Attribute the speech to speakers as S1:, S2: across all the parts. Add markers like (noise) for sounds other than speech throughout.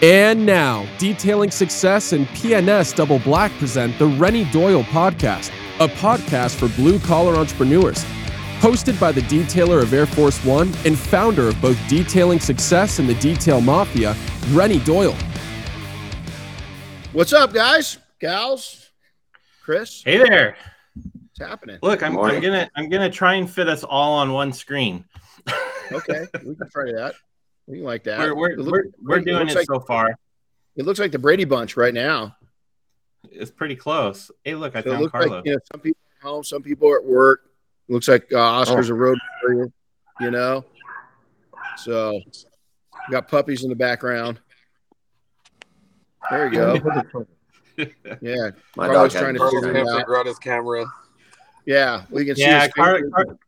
S1: And now, Detailing Success and PNS Double Black present the Renny Doyle Podcast, a podcast for blue collar entrepreneurs. Hosted by the detailer of Air Force One and founder of both Detailing Success and the Detail Mafia, Renny Doyle.
S2: What's up, guys, gals, Chris?
S3: Hey there.
S2: What's happening?
S3: Look, I'm, I'm gonna I'm gonna try and fit us all on one screen.
S2: Okay, we can try that. We like that.
S3: We're we're,
S2: look-
S3: we're, we're doing
S2: looks
S3: it
S2: like-
S3: so far.
S2: It looks like the Brady Bunch right now.
S3: It's pretty close. Hey, look, I
S2: So
S3: found
S2: looks
S3: Carlo.
S2: like you know some people are home, some people are at work. Looks like uh, Oscar's a road warrior, you know. So we got puppies in the background. There you go. (laughs) Yeah,
S4: My
S2: Carlos
S4: dog
S2: trying to figure out.
S4: out his camera.
S2: yeah, we can see.
S3: yeah,
S2: his
S3: Car-
S2: fingers.
S3: Car-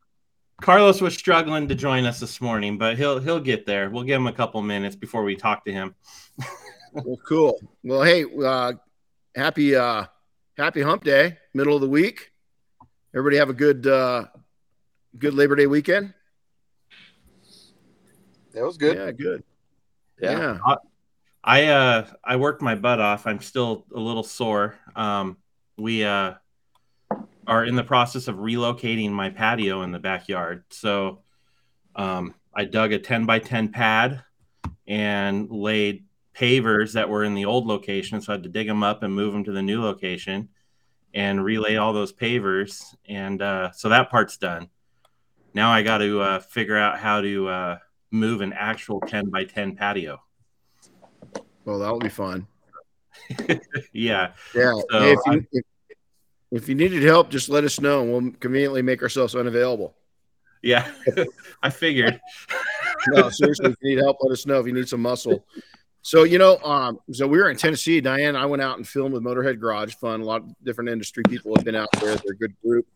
S3: Carlos was struggling to join us this morning, but he'll he'll get there. We'll give him a couple minutes before we talk to him. (laughs)
S2: Well, cool. Well, hey, uh, happy uh, happy Hump Day, middle of the week. Everybody have a good uh, good Labor Day weekend.
S4: That was good.
S2: Yeah, good.
S4: Yeah.
S2: Yeah.
S3: I uh I worked my butt off. I'm still a little sore. Um, we uh are in the process of relocating my patio in the backyard. So um, I dug a 10 by 10 pad and laid pavers that were in the old location. So I had to dig them up and move them to the new location and relay all those pavers. And uh, so that part's done. Now I got to uh, figure out how to uh, move an actual 10 by 10 patio.
S2: Well, that'll be fun. (laughs)
S3: Yeah.
S2: Yeah.
S3: So
S2: Hey, if, you,
S3: I-
S2: if, if you needed help, just let us know, and we'll conveniently make ourselves unavailable.
S3: Yeah. (laughs) I figured.
S2: No, seriously, if you need help, let us know. If you need some muscle. So you know, um, so we were in Tennessee. Diane, I went out and filmed with Motorhead Garage. Fun. A lot of different industry people have been out there. They're a good group.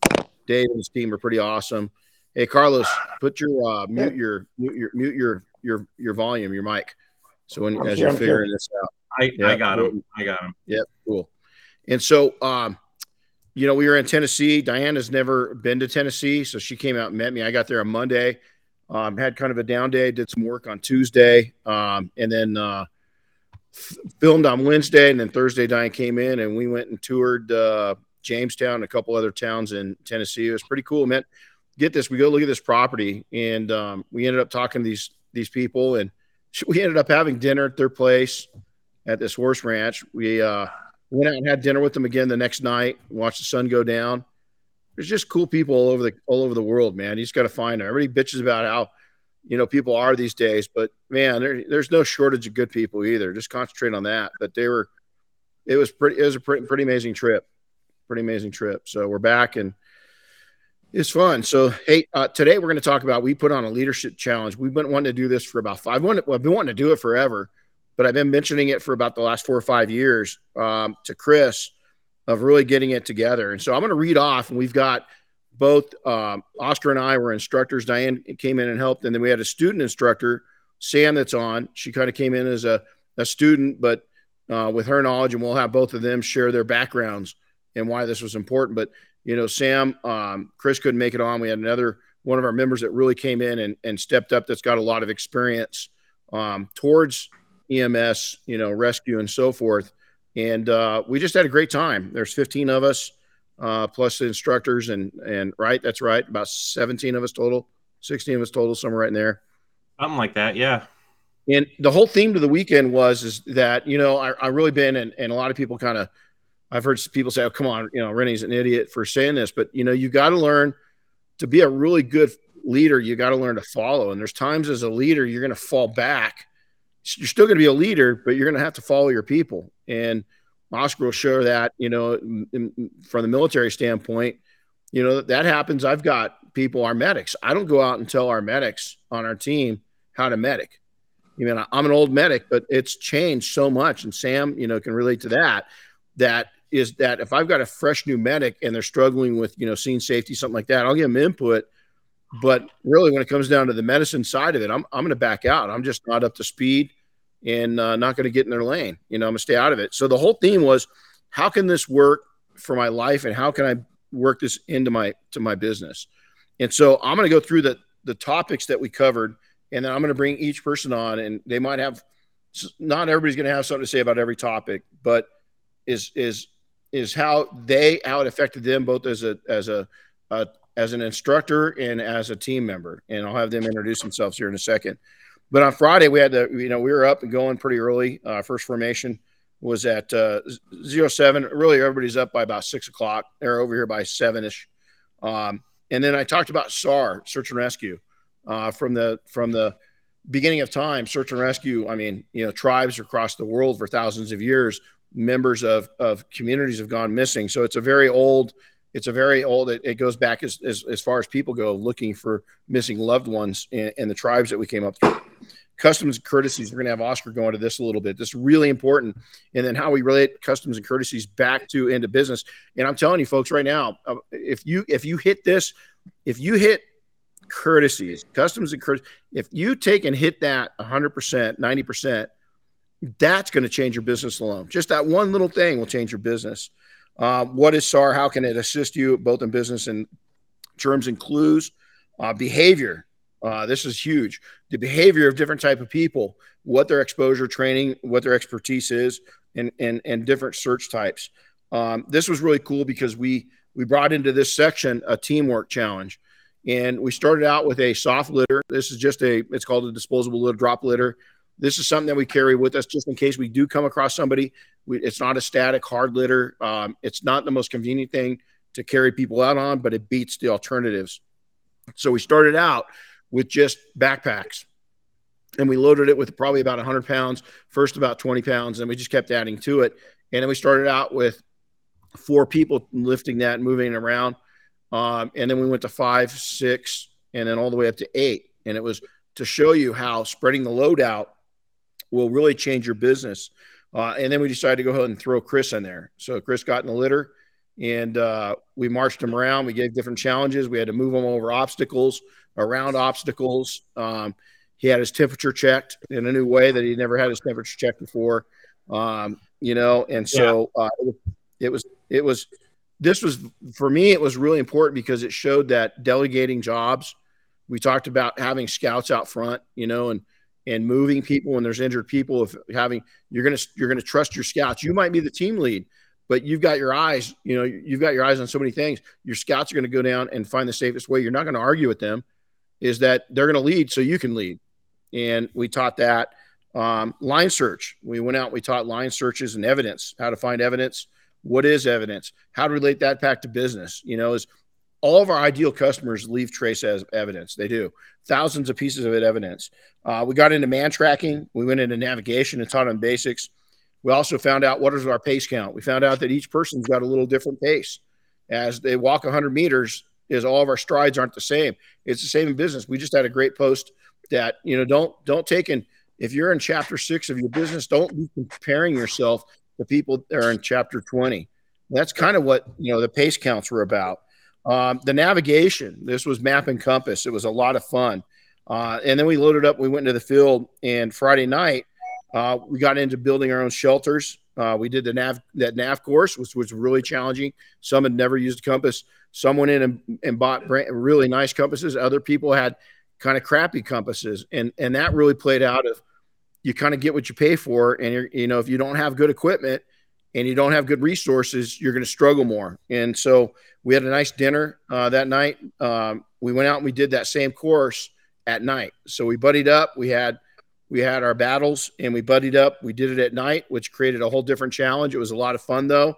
S2: Dave and his team are pretty awesome. Hey, Carlos, put your uh, mute your mute your mute your your your volume, your mic. So when as you're figuring this out.
S3: I,
S2: Yeah.
S3: I got him. I got him.
S2: Yep, cool. And so, um, you know, we were in Tennessee. Diane has never been to Tennessee, so she came out and met me. I got there on Monday. Um, had kind of a down day. Did some work on Tuesday, um, and then uh, f- filmed on Wednesday. And then Thursday, Diane came in, and we went and toured uh, Jamestown and a couple other towns in Tennessee. It was pretty cool, man. Get this, we go look at this property, and um, we ended up talking to these these people, and (laughs) we ended up having dinner at their place at this horse ranch. We uh, went out and had dinner with them again the next night. Watched the sun go down. There's just cool people all over the all over the world, man. You just got to find them. Everybody bitches about how you know people are these days, but man, there, there's no shortage of good people either. Just concentrate on that. But they were, it was pretty. It was a pretty, pretty amazing trip. Pretty amazing trip. So we're back and it's fun. So hey, uh, today we're going to talk about. We put on a leadership challenge. We've been wanting to do this for about five. I've been wanting to do it forever but I've been mentioning it for about the last four or five years um, to Chris of really getting it together. And so I'm going to read off, and we've got both um, Oscar and I were instructors. Diane came in and helped, and then we had a student instructor, Sam, that's on. She kind of came in as a, a student, but uh, with her knowledge, and we'll have both of them share their backgrounds and why this was important. But you know, Sam, um, Chris couldn't make it on. We had another one of our members that really came in and, and stepped up. That's got a lot of experience um, towards EMS, you know, rescue and so forth. And uh, we just had a great time. There's 15 of us, uh, plus the instructors, and and right, that's right, about 17 of us total, 16 of us total, somewhere right in there.
S3: Something like that. Yeah.
S2: And the whole theme to the weekend was is that you know I, I really been and, and a lot of people kind of I've heard people say, "Oh, come on, you know, Renny's an idiot for saying this," but you know, you got to learn to be a really good leader. You got to learn to follow, and there's times as a leader you're going to fall back you're still going to be a leader, but you're going to have to follow your people. And Oscar will show that, you know, from the military standpoint, you know, that happens. I've got people, our medics. I don't go out and tell our medics on our team how to medic. You mean I'm an old medic, but it's changed so much. And Sam, you know, can relate to that. That is that if I've got a fresh new medic and they're struggling with, you know, scene safety, something like that, I'll give them input. But really, when it comes down to the medicine side of it, I'm, I'm going to back out. I'm just not up to speed and uh, not going to get in their lane. You know, I'm going to stay out of it. So the whole theme was, how can this work for my life, and how can I work this into my to my business? And so I'm going to go through the the topics that we covered, and then I'm going to bring each person on, and they might have not everybody's going to have something to say about every topic, but is is is how they how it affected them both as a as a, a as an instructor and as a team member. And I'll have them introduce themselves here in a second. But on Friday, we had to, you know, we were up and going pretty early. Uh, first formation was at uh, zero seven. Really, everybody's up by about six o'clock. They're over here by seven ish. Um, and then I talked about SAR, search and rescue, uh, from the from the beginning of time. Search and rescue. I mean, you know, tribes across the world for thousands of years, members of of communities have gone missing. So it's a very old it's a very old it, it goes back as, as, as far as people go looking for missing loved ones and, in the tribes that we came up through. Customs and courtesies we're going to have oscar go into this a little bit. This is really important. And then how we relate customs and courtesies back to into business. And i'm telling you folks right now uh, if you if you hit this if you hit courtesies customs and courtesies if you take and hit that 100% 90% that's going to change your business alone. Just that one little thing will change your business uh, what is SAR? How can it assist you both in business and terms and clues? Uh, behavior. Uh, this is huge. The behavior of different type of people, what their exposure training, what their expertise is, and and and different search types. Um, this was really cool because we we brought into this section a teamwork challenge, and we started out with a soft litter. This is just a it's called a disposable litter drop litter. This is something that we carry with us just in case we do come across somebody. We, it's not a static hard litter. Um, it's not the most convenient thing to carry people out on, but it beats the alternatives. So we started out with just backpacks and we loaded it with probably about 100 pounds, first about 20 pounds, and we just kept adding to it. And then we started out with four people lifting that and moving it around. Um, and then we went to five, six, and then all the way up to eight. And it was to show you how spreading the load out will really change your business. Uh, and then we decided to go ahead and throw Chris in there. So Chris got in the litter and uh, we marched him around. We gave different challenges. We had to move him over obstacles, around obstacles. Um, he had his temperature checked in a new way that he never had his temperature checked before. Um, you know, and so uh, it was, it was, this was for me, it was really important because it showed that delegating jobs. We talked about having scouts out front, you know, and and moving people when there's injured people if having you're going to you're going to trust your scouts. You might be the team lead but you've got your eyes you know you've got your eyes on so many things. Your scouts are going to go down and find the safest way. You're not going to argue with them is that they're going to lead so you can lead. And we taught that um, line search. We went out we taught line searches and evidence how to find evidence. What is evidence? How to relate that back to business you know is all of our ideal customers leave trace as evidence. They do thousands of pieces of it evidence. Uh, we got into man tracking. We went into navigation and taught them basics. We also found out what is our pace count. We found out that each person's got a little different pace. As they walk 100 meters, is all of our strides aren't the same. It's the same in business. We just had a great post that you know don't don't take in if you're in chapter six of your business, don't be comparing yourself to people that are in chapter 20. That's kind of what you know the pace counts were about. Um, the navigation, this was map and compass. It was a lot of fun. Uh, and then we loaded up, we went into the field, and Friday night, uh, we got into building our own shelters. Uh, we did the nav that nav course, which was really challenging. Some had never used a compass. Some went in and, and bought brand, really nice compasses. Other people had kind of crappy compasses, and and that really played out of you kind of get what you pay for, and you're, you know if you don't have good equipment, and you don't have good resources, you're going to struggle more. And so we had a nice dinner uh, that night. Um, we went out and we did that same course at night. So we buddied up. We had we had our battles and we buddied up. We did it at night, which created a whole different challenge. It was a lot of fun though.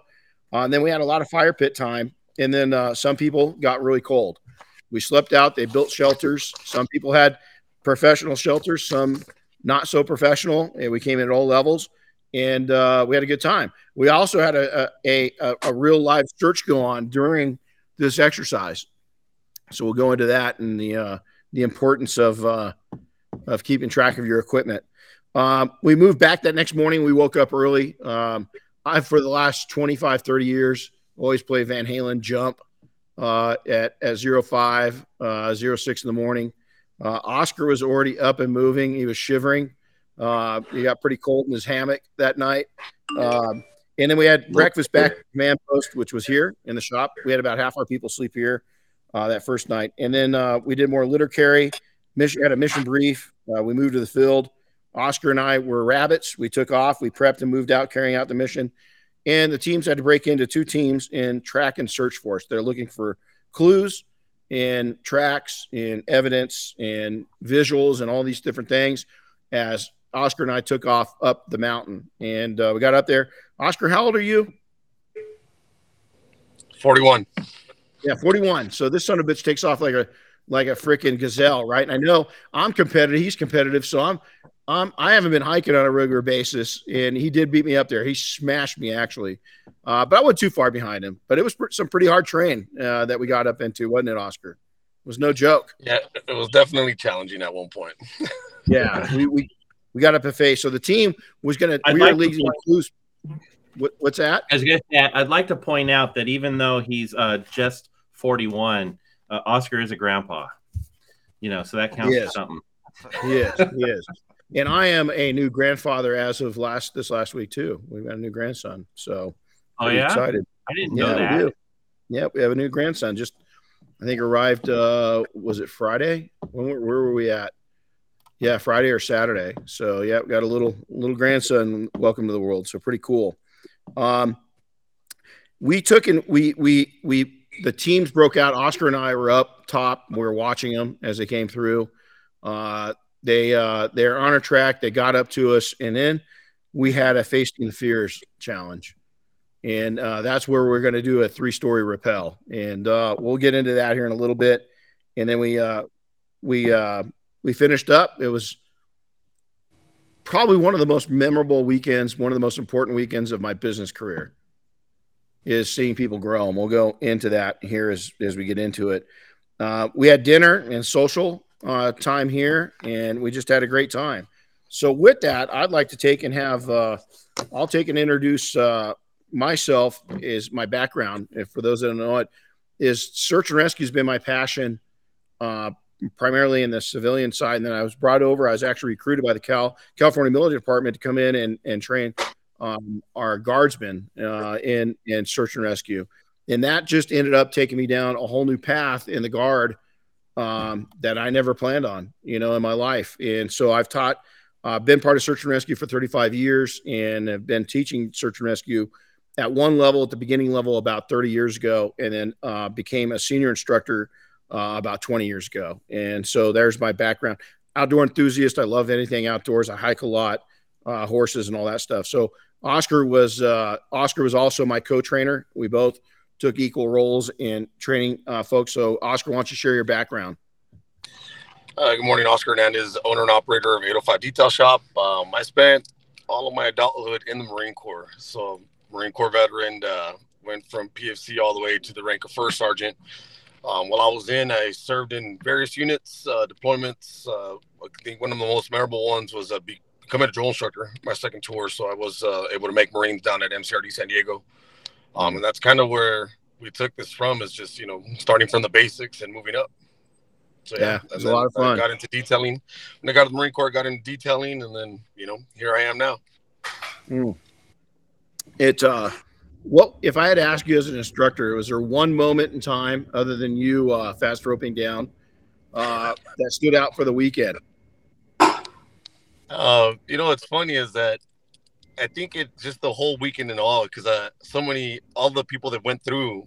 S2: Uh, and then we had a lot of fire pit time. And then uh, some people got really cold. We slept out. They built shelters. Some people had professional shelters, some not so professional. And we came in at all levels and uh, we had a good time. We also had a, a, a, a, real live search go on during this exercise. So we'll go into that and the, uh, the importance of, uh, of keeping track of your equipment. Um, we moved back that next morning. We woke up early. Um, I, for the last 25, 30 years, always play Van Halen jump uh, at, at 05, uh, 06 in the morning. Uh, Oscar was already up and moving. He was shivering. Uh, he got pretty cold in his hammock that night. Um, and then we had breakfast back at command post, which was here in the shop. We had about half our people sleep here uh, that first night. And then uh, we did more litter carry. Mission had a mission brief. Uh, we moved to the field. Oscar and I were rabbits. We took off, we prepped and moved out, carrying out the mission. And the teams had to break into two teams in track and search force. They're looking for clues and tracks and evidence and visuals and all these different things as Oscar and I took off up the mountain. And uh, we got up there. Oscar, how old are you?
S4: 41.
S2: Yeah, 41. So this son of a bitch takes off like a like a freaking gazelle, right? And I know I'm competitive, he's competitive, so I'm um, I haven't been hiking on a regular basis, and he did beat me up there. He smashed me actually, uh, but I wasn't too far behind him. But it was some pretty hard terrain uh, that we got up into, wasn't it, Oscar? It was no joke.
S4: Yeah, it was definitely challenging at one point. (laughs)
S2: yeah, we, we we got a face. So the team was going to. We like were leading clues. What, what's that?
S3: As good I'd like to point out that even though he's uh, just 41, uh, Oscar is a grandpa. You know, so that counts for something.
S2: Yes, is and I am a new grandfather as of last this last week too. We've got a new grandson, so
S3: oh yeah, excited. I didn't
S2: yeah,
S3: know that.
S2: We do. Yeah, we have a new grandson. Just I think arrived. uh Was it Friday? When where were we at? Yeah, Friday or Saturday. So yeah, got a little little grandson. Welcome to the world. So pretty cool. Um, we took and we we we the teams broke out. Oscar and I were up top. We were watching them as they came through. Uh, they uh, they're on a track. They got up to us, and then we had a facing the fears challenge, and uh, that's where we're going to do a three story rappel, and uh, we'll get into that here in a little bit. And then we uh, we uh, we finished up. It was probably one of the most memorable weekends, one of the most important weekends of my business career. Is seeing people grow, and we'll go into that here as as we get into it. Uh, we had dinner and social uh, time here, and we just had a great time. So, with that, I'd like to take and have uh, I'll take and introduce uh, myself. Is my background, if for those that don't know it, is search and rescue has been my passion, uh, primarily in the civilian side. And then I was brought over. I was actually recruited by the Cal California Military Department to come in and and train um, our guardsmen uh, in in search and rescue. And that just ended up taking me down a whole new path in the guard um, that I never planned on, you know, in my life. And so I've taught, uh, been part of search and rescue for 35 years and have been teaching search and rescue at one level at the beginning level about 30 years ago, and then uh, became a senior instructor uh, about 20 years ago. And so there's my background. Outdoor enthusiast. I love anything outdoors. I hike a lot, uh, horses and all that stuff. So Oscar was uh, Oscar was also my co-trainer. We both took equal roles in training uh, folks. So, Oscar, why don't you share your background?
S4: Uh, good morning, Oscar Hernandez, owner and operator of 805 Detail Shop. Um, I spent all of my adulthood in the Marine Corps. So, Marine Corps veteran, uh, went from PFC all the way to the rank of first sergeant. Um, while I was in, I served in various units, uh, deployments. Uh, I think one of the most memorable ones was uh, becoming a drill instructor, my second tour. So I was uh, able to make Marines down at MCRD San Diego. Um, and that's kind of where we took this from is just, you know, starting from the basics and moving up.
S2: So yeah, yeah it was a lot of fun.
S4: I got into detailing. When I got to the Marine Corps, I got into detailing, and then you know, here I am now.
S2: Mm. It uh, what if I had to ask you as an instructor, was there one moment in time other than you uh, fast roping down uh, that stood out for the weekend?
S4: Uh, you know, what's funny is that I think it's just the whole weekend and all because uh, so many all the people that went through,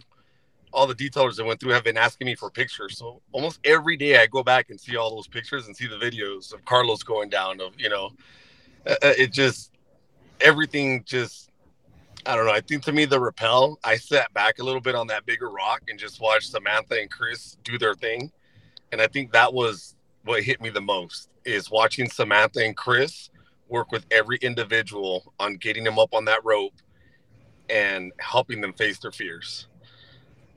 S4: all the detailers that went through have been asking me for pictures. So almost every day I go back and see all those pictures and see the videos of Carlos going down. Of you know, uh, uh it just everything just I don't know. I think to me the rappel, I sat back a little bit on that bigger rock and just watched Samantha and Chris do their thing, and I think that was what hit me the most is watching Samantha and Chris work with every individual on getting them up on that rope and helping them face their fears.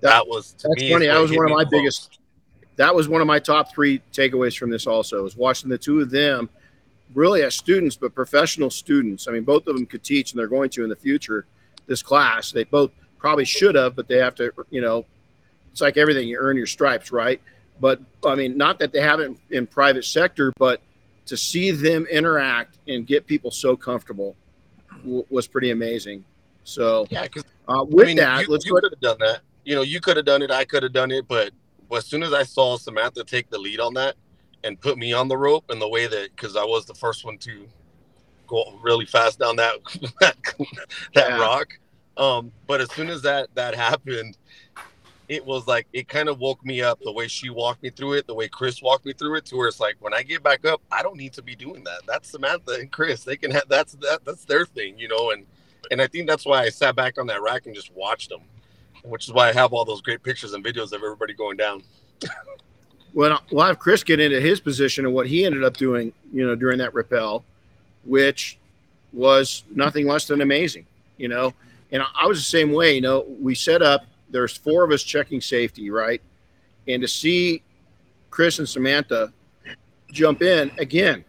S4: That, that was
S2: that's funny. That was one of my biggest. That was one of my top three takeaways from this. Also, was watching the two of them, really as students, but professional students. I mean, both of them could teach, and they're going to in the future. This class, they both probably should have, but they have to. You know, it's like everything. You earn your stripes, right? But I mean, not that they haven't in private sector, but to see them interact and get people so comfortable w- was pretty amazing. So
S4: yeah, because
S2: uh, with I mean, that,
S4: you,
S2: let's
S4: you could have done that. You know, you could have done it. I could have done it, but as soon as I saw Samantha take the lead on that and put me on the rope in the way that because I was the first one to go really fast down that (laughs) that, that
S2: Yeah.
S4: rock. Um, but as soon as that that happened, it was like it kind of woke me up the way she walked me through it, the way Chris walked me through it, to where it's like when I get back up, I don't need to be doing that. That's Samantha and Chris. They can have that's that that's their thing, you know. And and I think that's why I sat back on that rack and just watched them, which is why I have all those great pictures and videos of everybody going down. (laughs)
S2: Well, we'll have Chris get into his position and what he ended up doing, you know, during that rappel, which was nothing less than amazing, you know. And I- was the same way, you know. We set up. There's four of us checking safety, right? And to see Chris and Samantha jump in again,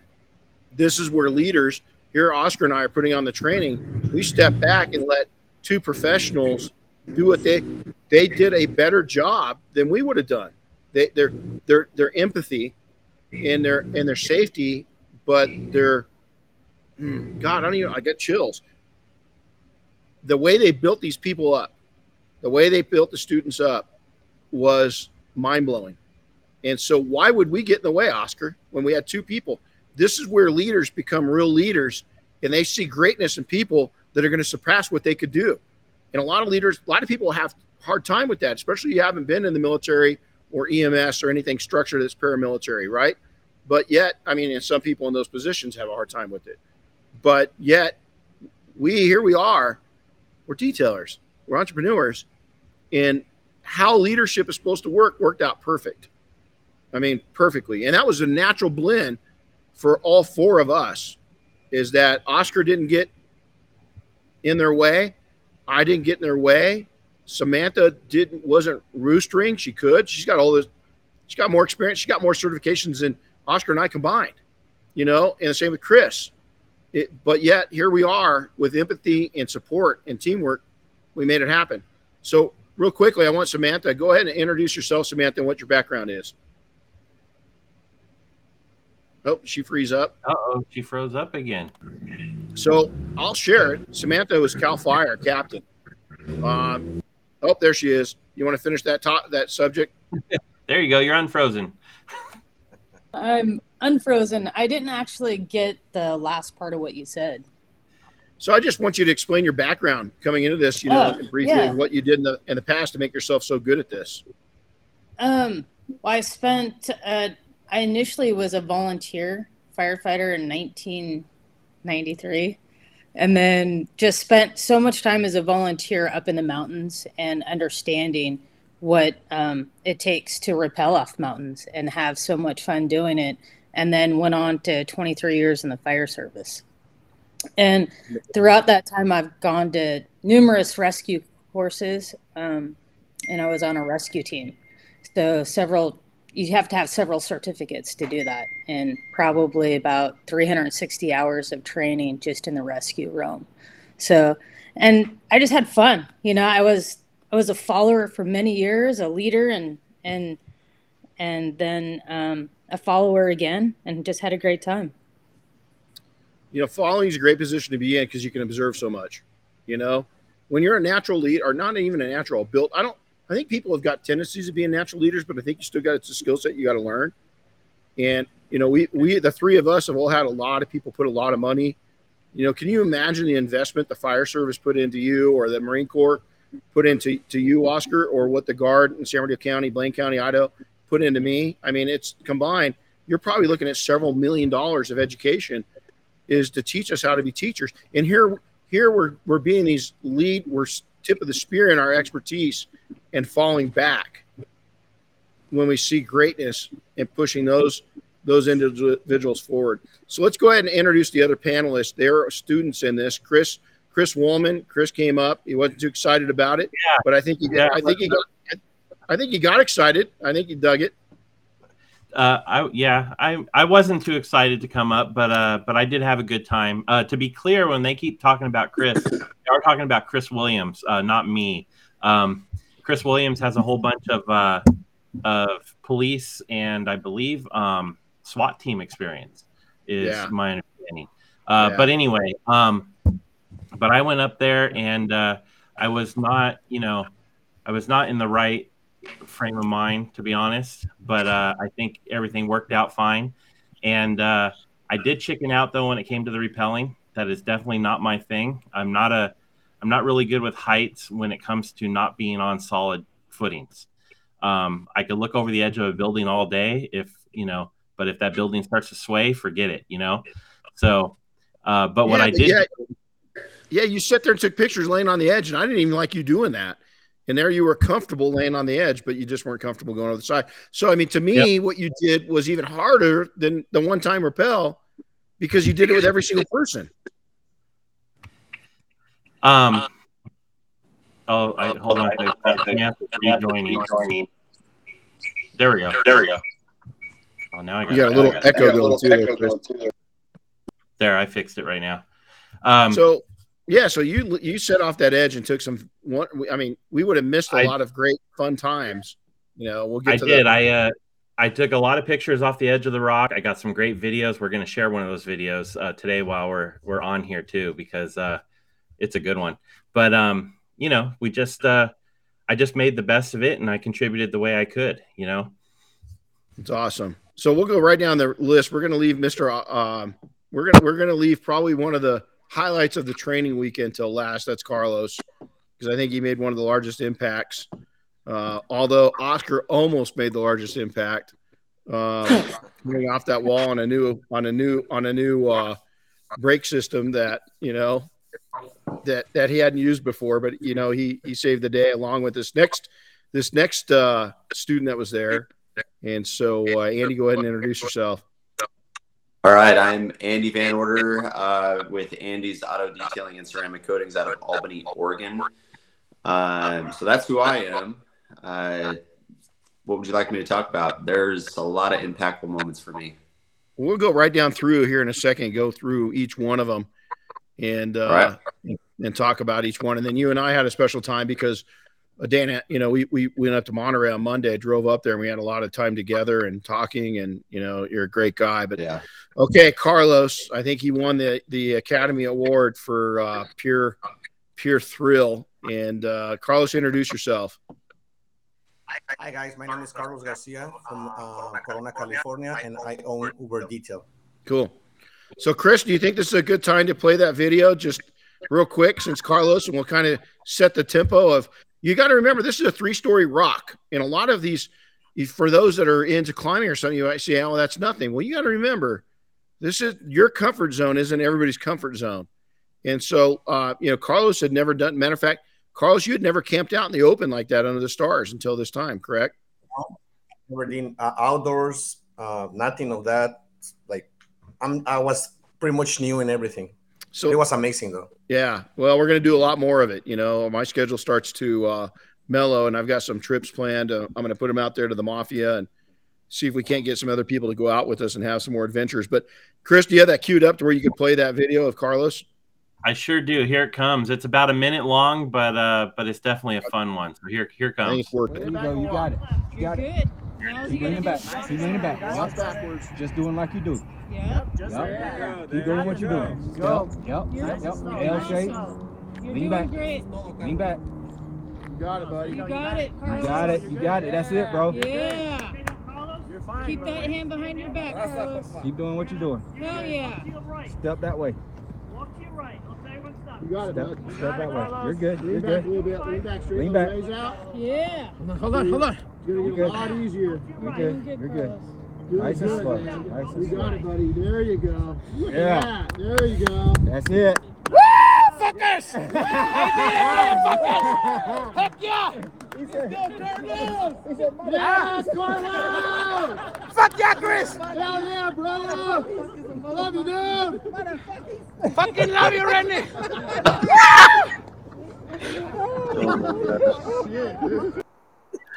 S2: this is where leaders here. Oscar and I are putting on the training. We step back and let two professionals do what they they did a better job than we would have done they, their their their empathy and their and their safety, but their hmm, God, I don't even I get chills. The way they built these people up, the way they built the students up was mind blowing. And so why would we get in the way, Oscar, when we had two people? This is where leaders become real leaders and they see greatness in people that are going to surpass what they could do. And a lot of leaders, a lot of people have hard time with that, especially you haven't been in the military or EMS or anything structured that's paramilitary, right? But yet, I mean, and some people in those positions have a hard time with it. But yet, we here we are, we're detailers, we're entrepreneurs, and how leadership is supposed to work worked out perfect. I mean, perfectly. And that was a natural blend for all four of us. Is that Oscar didn't get in their way, I didn't get in their way, Samantha didn't wasn't roostering. She could. She's got all this. She's got more experience. She got more certifications than Oscar and I combined. You know, and the same with Chris. It, but yet here we are with empathy and support and teamwork. We made it happen. So real quickly, I want Samantha go ahead and introduce yourself, Samantha, and what your background is. Oh, she frees up.
S3: Uh oh, she froze up again.
S2: So I'll share it. Samantha was Cal Fire captain. Um, oh, there she is. You want to finish that top that subject? (laughs)
S3: There you go. You're unfrozen.
S5: I'm unfrozen. I didn't actually get the last part of what you said.
S2: So I just want you to explain your background coming into this. You know,
S5: Oh,
S2: briefly
S5: yeah.
S2: what you did in the in the past to make yourself so good at this.
S5: Um, well, I spent. Uh, I initially was a volunteer firefighter in 1993, and then just spent so much time as a volunteer up in the mountains and understanding what um, it takes to rappel off mountains and have so much fun doing it. And then went on to 23 years in the fire service. And throughout that time, I've gone to numerous rescue courses, um, and I was on a rescue team. So several, you have to have several certificates to do that, and probably about 360 hours of training just in the rescue realm. So, and I just had fun. You know, I was I was a follower for many years, a leader, and and and then um, a follower again, and just had a great time.
S2: You know, following is a great position to be in because you can observe so much. You know, when you're a natural lead or not even a natural built, I don't. I think people have got tendencies of being natural leaders, but I think you still got it's a skill set you got to learn. And you know, we we the three of us have all had a lot of people put a lot of money. You know, can you imagine the investment the fire service put into you or the Marine Corps put into to you, Oscar, or what the Guard in San Bernardino County, Blaine County, Idaho put into me? I mean, it's combined. You're probably looking at several million dollars of education is to teach us how to be teachers. And here, here we're we're being these lead, we're tip of the spear in our expertise and falling back when we see greatness and pushing those those individuals forward. So let's go ahead and introduce the other panelists. They're students in this. Chris Chris Woolman. Chris came up. He wasn't too excited about it,
S3: Yeah.
S2: but I think he
S3: Yeah.
S2: I think he got I think he got excited. I think he dug it.
S3: Uh, I yeah, I I wasn't too excited to come up, but uh, but I did have a good time. Uh, to be clear, when they keep talking about Chris, they are talking about Chris Williams, uh, not me. Um, Chris Williams has a whole bunch of uh, of police and I believe um, SWAT team experience, is
S2: Yeah.
S3: my understanding. Uh,
S2: Yeah.
S3: But anyway, um, but I went up there and uh, I was not, you know, I was not in the right frame of mind to be honest but uh, i think everything worked out fine and uh, i did chicken out though when it came to the rappelling that is definitely not my thing. I'm not a I'm not really good with heights when it comes to not being on solid footings. Um, I could look over the edge of a building all day if you know, but if that building starts to sway, forget it. You know. So, uh, but what I did,
S2: yeah, yeah, you sat there and took pictures laying on the edge, and I didn't even like you doing that. And there you were comfortable laying on the edge, but you just weren't comfortable going over the side. So, I mean, to me, what you did was even harder than the one time rappel because you did it with every single person.
S3: um, oh, I, hold on, I, I have to rejoining. There we go. There we go. Oh, now I got,
S2: You got a little echo going too. there, Chris.
S3: there. I fixed it right now. Um,
S2: So, yeah, so you you set off that edge and took some. One, I mean, we would have missed a
S3: I-
S2: lot of great fun times. You know, we'll get
S3: I
S2: to
S3: did.
S2: that.
S3: I uh, I took a lot of pictures off the edge of the rock. I got some great videos. We're going to share one of those videos uh, today while we're we're on here too because uh, it's a good one. But um, you know, we just uh, I just made the best of it and I contributed the way I could. You know.
S2: It's awesome. So we'll go right down the list. We're going to leave Mr. uh, Um, we're gonna we're gonna leave probably one of the highlights of the training weekend till last. That's Carlos because I think he made one of the largest impacts. Uh, although Oscar almost made the largest impact um, (laughs) coming off that wall on a new on a new on a new uh, brake system that you know that that he hadn't used before. But you know he he saved the day along with this next this next uh, student that was there. And so, uh, Andy, go ahead and introduce yourself.
S6: All right, I'm Andy Van Order uh, with Andy's Auto Detailing and Ceramic Coatings out of Albany, Oregon. Um, so that's who I am. Uh, what would you like me to talk about? There's a lot of impactful moments for me.
S2: We'll go right down through here in a second, go through each one of them, and uh, and talk about each one. And then you and I had a special time because Dan, you know, we we went up to Monterey on Monday, I drove up there, and we had a lot of time together and talking. And you know, you're a great guy. But
S6: Yeah.
S2: okay, Carlos, I think he won the the Academy Award for uh, pure pure thrill. And uh, Carlos, introduce yourself.
S7: Hi guys, my name is Carlos Garcia from uh, Corona, California, and I own Uber Detail.
S2: Cool. So, Chris, do you think this is a good time to play that video just real quick since Carlos, and we'll kind of set the tempo of you got to remember this is a three story rock. And a lot of these, for those that are into climbing or something, you might say, oh, that's nothing. Well, you got to remember this is your comfort zone, isn't everybody's comfort zone. And so, uh, you know, Carlos had never done, matter of fact, Carlos, you had never camped out in the open like that under the stars until this time, correct?
S7: Never did uh, outdoors, uh, nothing of that. Like, I'm, I was pretty much new in everything.
S2: So
S7: It was amazing though.
S2: Yeah, well, we're going to do a lot more of it. You know, my schedule starts to uh, mellow, and I've got some trips planned. Uh, I'm going to put them out there to the mafia and see if we can't get some other people to go out with us and have some more adventures. But Chris, do you have that queued up to where you could play that video of Carlos?
S3: I sure do. Here it comes. It's about a minute long, but uh, but it's definitely a fun one. So here here
S2: I think
S3: comes.
S2: it's working.
S8: There you go. You got it. You got it. Keep leaning back. Keep leaning back. Yep. Just doing like you do.
S9: Yep.
S8: Yep. Keep doing what you're doing. Yep. Yep. Yep. L shape.
S9: You're
S8: Lean
S9: doing
S8: back.
S9: great.
S8: Lean back.
S2: You got it, buddy.
S9: You got it.
S8: You got it. You got it. That's it, bro.
S9: Yeah. Keep that hand behind your back, Carlos.
S8: Keep doing what you're doing.
S9: Hell yeah.
S8: Step that way.
S2: You got
S8: Step, step that way. You're good. You're good.
S2: little bit. Lean back straight.
S8: Lean back.
S9: Yeah.
S8: Hold on. Hold on.
S2: You're
S8: You're good.
S2: easier.
S8: You're
S9: Doing
S8: good. You're good.
S9: Carlos.
S8: Nice and slow. Nice and slow.
S2: buddy. There you go.
S8: Yeah.
S2: There you go.
S8: That's it. Woo! Fuckers! (laughs) fuckers! Heck yeah! He said, he said, "Mother-
S2: Yes, Carlos! Fuck yeah, Chris! Hell yeah, bro! Love you, dude!
S8: Fucking love you, Randy. (laughs) (laughs)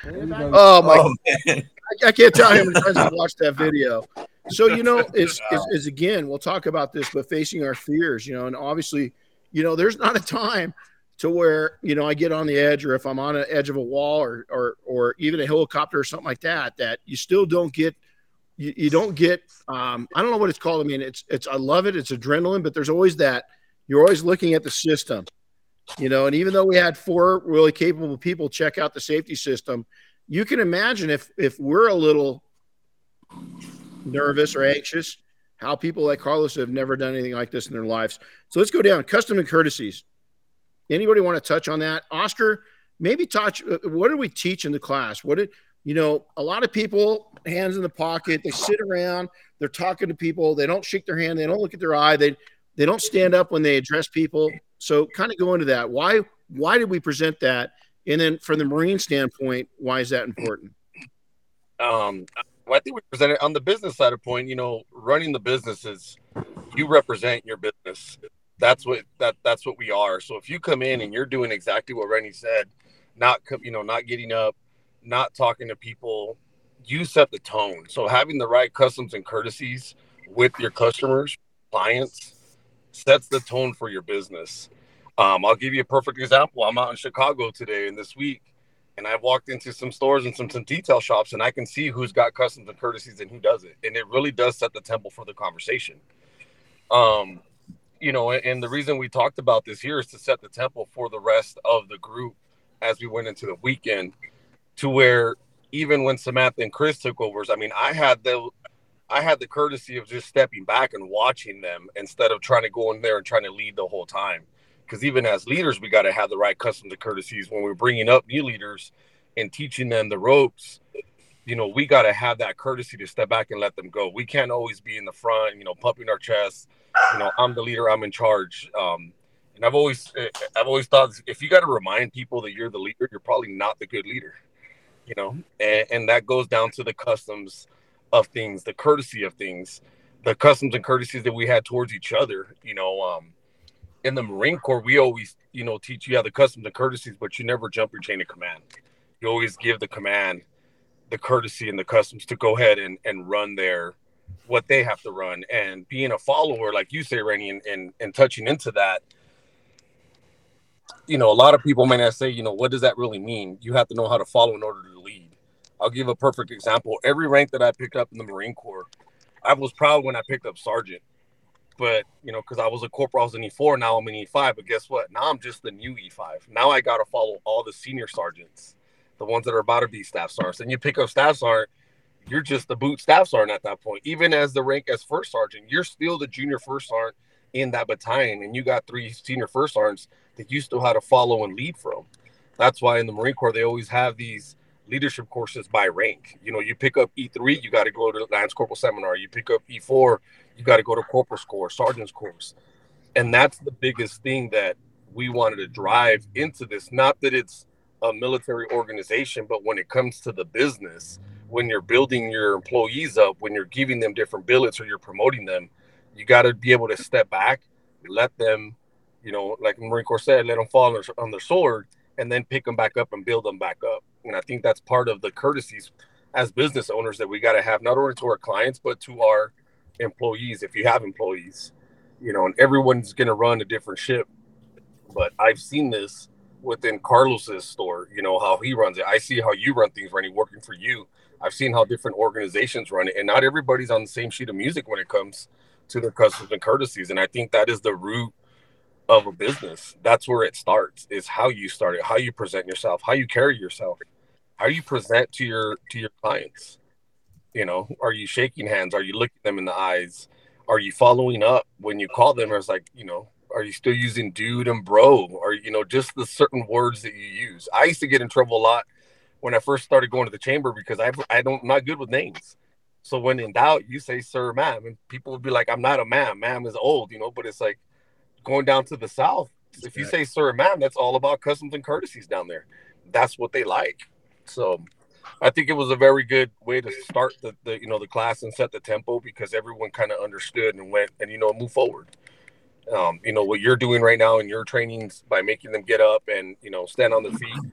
S2: Oh my! I, I can't tell how many times I've watched that video. So you know, (laughs) is is again, we'll talk about this, but facing our fears, you know, and obviously, you know, there's not a time to where you know I get on the edge, or if I'm on the edge of a wall, or or or even a helicopter or something like that, that you still don't get. You, you don't get. Um, I don't know what it's called. I mean, it's it's. I love it. It's adrenaline, but there's always that. You're always looking at the system, you know. And even though we had four really capable people check out the safety system, you can imagine if if we're a little nervous or anxious how people like Carlos have never done anything like this in their lives. So let's go down custom and courtesies. Anybody want to touch on that? Oscar, maybe touch. uh, What did we teach in the class? What did you know? A lot of people, hands in the pocket, they sit around, they're talking to people, they don't shake their hand, they don't look at their eye, they they don't stand up when they address people. So kind of go into that. Why why did we present that? And then from the Marine standpoint, why is that important?
S4: um well, I think we presented on the business side of point, you know, running the business is you represent your business. That's what that that's what we are. So if you come in and you're doing exactly what Renny said, not you know, not getting up, not talking to people, you set the tone. So having the right customs and courtesies with your customers, clients, sets the tone for your business. Um, I'll give you a perfect example. I'm out in Chicago today and this week, and I've walked into some stores and some some detail shops, and I can see who's got customs and courtesies and who doesn't, and it really does set the temple for the conversation. Um, you know, and, the reason we talked about this here is to set the temple for the rest of the group as we went into the weekend, to where even when Samantha and Chris took overs, I mean, I had the I had the courtesy of just stepping back and watching them instead of trying to go in there and trying to lead the whole time. Because even as leaders, we got to have the right customs and courtesies when we're bringing up new leaders and teaching them the ropes. You know, we got to have that courtesy to step back and let them go. We can't always be in the front, you know, pumping our chest. You know, I'm the leader. I'm in charge. Um, and I've always, eh, I've always thought if you got to remind people that you're the leader, you're probably not the good leader. You know, and, and that goes down to the customs of things, the courtesy of things, the customs and courtesies that we had towards each other. You know, um, in the Marine Corps, we always, you know, teach you how the customs and courtesies, but you never jump your chain of command. You always give the command, the courtesy and the customs to go ahead and, and run their what they have to run. And being a follower, like you say, Renny, and, and, and touching into that, you know, a lot of people may not say, you know, what does that really mean? You have to know how to follow in order to lead. I'll give a perfect example. Every rank that I picked up in the Marine Corps, I was proud when I picked up sergeant. But you know, because I was a corporal, I was an E4. Now I'm an E5. But guess what? Now I'm just the new E5. Now I got to follow all the senior sergeants, the ones that are about to be staff sergeants. And you pick up staff sergeant, you're just the boot staff sergeant at that point. Even as the rank as first sergeant, you're still the junior first sergeant in that battalion, and you got three senior first sergeants that you still had to follow and lead from. That's why in the Marine Corps they always have these leadership courses by rank. You know, you pick up E3, you got to go to Lance Corporal Seminar. You pick up E4, you got to go to Corporal's Course, Sergeant's Course. And that's the biggest thing that we wanted to drive into this. Not that it's a military organization, but when it comes to the business, when you're building your employees up, when you're giving them different billets or you're promoting them, you got to be able to step back, let them, you know, like Marine Corps said, let them fall on their, on their sword and then pick them back up and build them back up. And I think that's part of the courtesies as business owners that we got to have, not only to our clients, but to our employees. If you have employees, you know, and everyone's going to run a different ship. But I've seen this within Carlos's store, you know, how he runs it. I see how you run things, running working for you. I've seen how different organizations run it, and not everybody's on the same sheet of music when it comes to their customs and courtesies. And I think that is the root of a business. That's where it starts. Is how you start it, how you present yourself, how you carry yourself, how you present to your to your clients. You know, are you shaking hands? Are you looking them in the eyes? Are you following up when you call them? Or it's like, you know, are you still using dude and bro? Or you know, just the certain words that you use. I used to get in trouble a lot when I first started going to the chamber because I I don't I'm not good with names. So when in doubt, you say sir, ma'am, and people would be like, I'm not a ma'am. Ma'am is old, you know. But it's like going down to the south. If you say sir, ma'am, that's all about customs and courtesies down there. That's what they like. So I think it was a very good way to start the, the you know the class and set the tempo because everyone kind of understood and went and you know move forward. Um, you know what you're doing right now in your trainings by making them get up and you know stand on their feet,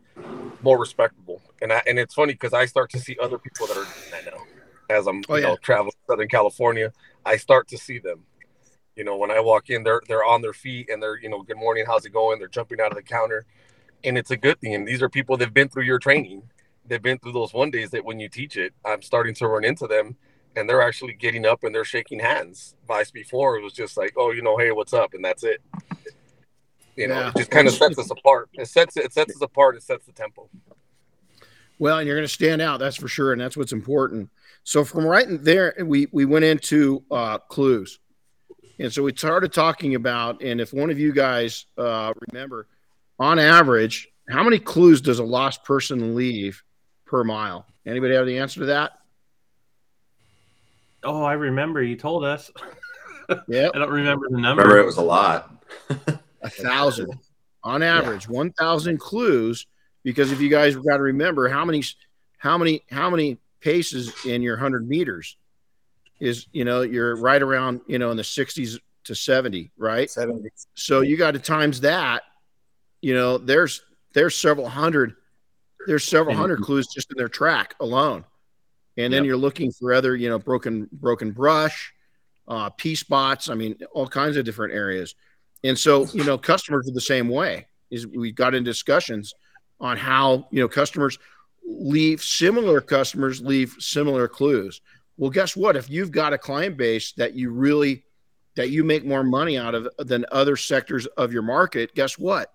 S4: more respectable. And I and it's funny because I start to see other people that are doing that now as I'm
S2: Oh,
S4: you
S2: yeah.
S4: know traveling Southern California. I start to see them. You know when I walk in, they're they're on their feet and they're you know good morning, how's it going? They're jumping out of the counter, and it's a good thing. And these are people that've been through your training they've been through those one days that when you teach it, I'm starting to run into them and they're actually getting up and they're shaking hands. Vice before it was just like, oh, you know, hey, what's up? And that's it. You know,
S2: Yeah.
S4: it just kind of sets us apart. It sets it sets us apart. It sets the tempo.
S2: Well, and you're going to stand out, that's for sure, and that's what's important. So from right in there, we we went into uh, clues, and so we started talking about, and if one of you guys uh, remember, on average, how many clues does a lost person leave per mile? Anybody have the answer to that?
S3: Oh, I remember you told us. (laughs)
S2: Yeah,
S3: I don't remember the number.
S6: Remember, it was a lot.
S2: a thousand (laughs) on average, one thousand clues. Because if you guys got to remember how many, how many, how many paces in your hundred meters is, you know, you're right around, you know, in the sixties to seventy, right?
S7: Seventy.
S2: So you got to times that. You know, there's there's several hundred, there's several hundred clues just in their track alone, and then
S3: Yep.
S2: you're looking for other, you know, broken broken brush, uh, pea spots. I mean, all kinds of different areas. And so, you know, customers are the same way. Is we got in discussions on how you know customers leave similar customers leave similar clues. Well, guess what? If you've got a client base that you really that you make more money out of than other sectors of your market, guess what?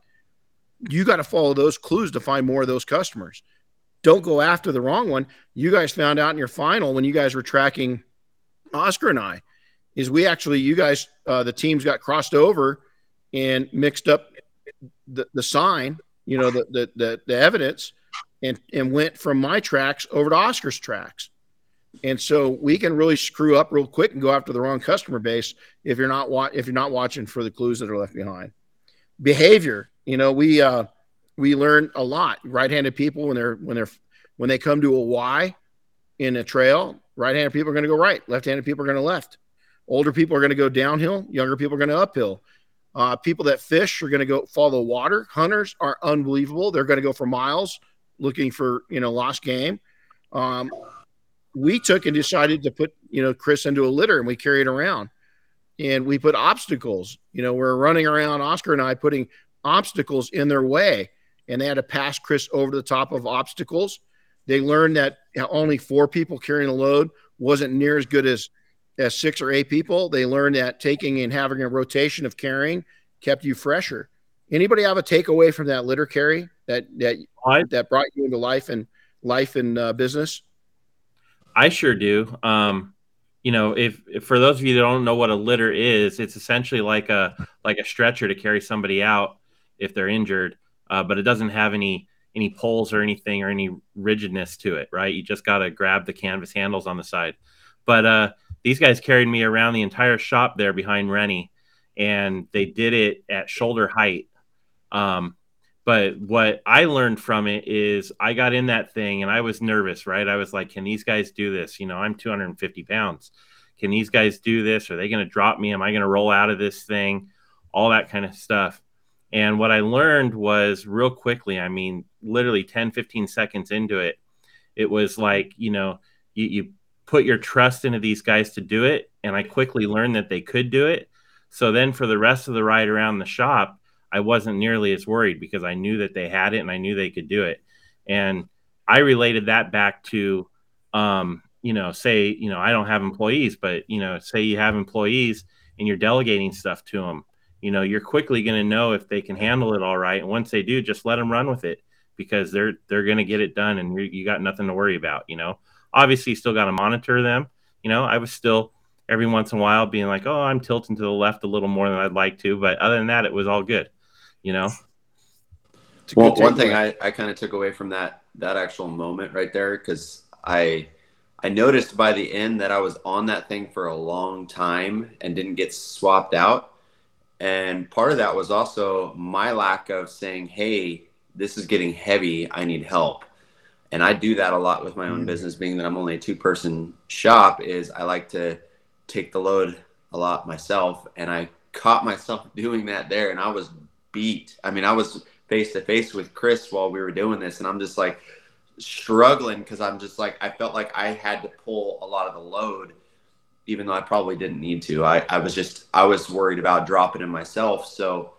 S2: You got to follow those clues to find more of those customers. Don't go after the wrong one. You guys found out in your final when you guys were tracking Oscar and I is we actually you guys uh, the teams got crossed over and mixed up the, the sign, you know, the, the the the evidence, and and went from my tracks over to Oscar's tracks. And so we can really screw up real quick and go after the wrong customer base if you're not wa- if you're not watching for the clues that are left behind. Behavior, you know, we uh, we learn a lot. Right-handed people when they're when they're when they come to a Y in a trail, right-handed people are going to go right, left-handed people are going to left. Older people are going to go downhill, younger people are going to uphill. Uh, people that fish are going to go follow water. Hunters are unbelievable. They're going to go for miles looking for you know lost game. Um, we took and decided to put you know Chris into a litter and we carried it around, and we put obstacles. You know, we're running around Oscar and I putting obstacles in their way, and they had to pass Chris over the top of obstacles. They learned that only four people carrying a load wasn't near as good as as six or eight people. They learned that taking and having a rotation of carrying kept you fresher. Anybody have a takeaway from that litter carry that that
S3: I-
S2: that brought you into life and life and uh, business?
S3: I sure do. Um, you know, if, if for those of you that don't know what a litter is, it's essentially like a like a stretcher to carry somebody out if they're injured, uh, but it doesn't have any any poles or anything or any rigidness to it, right? You just got to grab the canvas handles on the side. But uh, these guys carried me around the entire shop there behind Renny, and they did it at shoulder height. Um, but what I learned from it is I got in that thing and I was nervous, right? I was like, can these guys do this? You know, I'm 250 pounds. Can these guys do this? Are they going to drop me? Am I going to roll out of this thing? All that kind of stuff. And what I learned was real quickly, I mean, literally 10, 15 seconds into it, it was like, you know, you, you put your trust into these guys to do it. And I quickly learned that they could do it. So then for the rest of the ride around the shop, I wasn't nearly as worried because I knew that they had it and I knew they could do it. And I related that back to, um, you know, say, you know, I don't have employees, but, you know, say you have employees and you're delegating stuff to them, you know, you're quickly going to know if they can handle it all right. And once they do, just let them run with it because they're, they're going to get it done and you you got nothing to worry about, you know, obviously you still got to monitor them. You know, I was still, every once in a while being like, oh, I'm tilting to the left a little more than I'd like to. But other than that, it was all good, you know?
S6: Well, one thing. I, I kind of took away from that that actual moment right there because I I noticed by the end that I was on that thing for a long time and didn't get swapped out. And part of that was also my lack of saying, "Hey, this is getting heavy. I need help." And I do that a lot with my own
S2: Mm.
S6: business, being that I'm only a two person shop. Is I like to take the load a lot myself, and I caught myself (laughs) doing that there, and I was beat. I mean, I was face to face with Chris while we were doing this, and I'm just like struggling because I'm just like I felt like I had to pull a lot of the load, even though I probably didn't need to. I, I was just I was worried about dropping in myself, so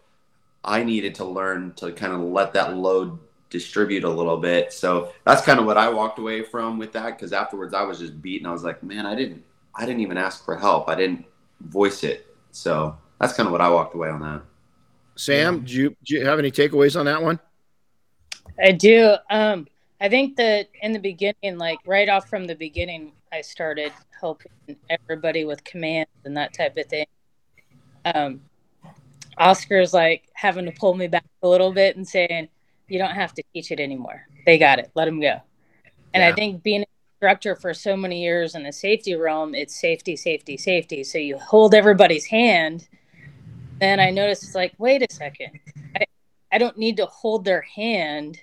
S6: I needed to learn to kind of let that load distribute a little bit. So that's kind of what I walked away from with that because afterwards I was just beat and I was like, man, I didn't I didn't even ask for help. I didn't voice it. So that's kind of what I walked away on that.
S2: Sam, do you, do you have any takeaways on that one?
S5: I do. Um, I think that in the beginning, like right off from the beginning, I started helping everybody with commands and that type of thing. Um, Oscar's like having to pull me back a little bit and saying, "You don't have to teach it anymore. They got it. Let them go." And I think being an instructor for so many years in the safety realm, it's safety, safety, safety. So you hold everybody's hand. Then I noticed it's like, wait a second, I, I don't need to hold their hand.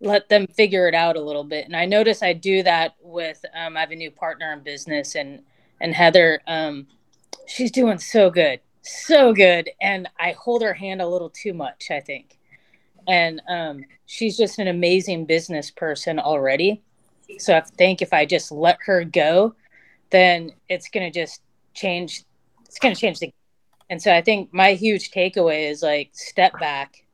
S5: Let them figure it out a little bit. And I notice I do that with um, I have a new partner in business and and Heather, um, she's doing so good, so good. And I hold her hand a little too much, I think. And um, she's just an amazing business person already. So I think if I just let her go, then it's to just change. It's to change the. And so I think my huge takeaway is like step back.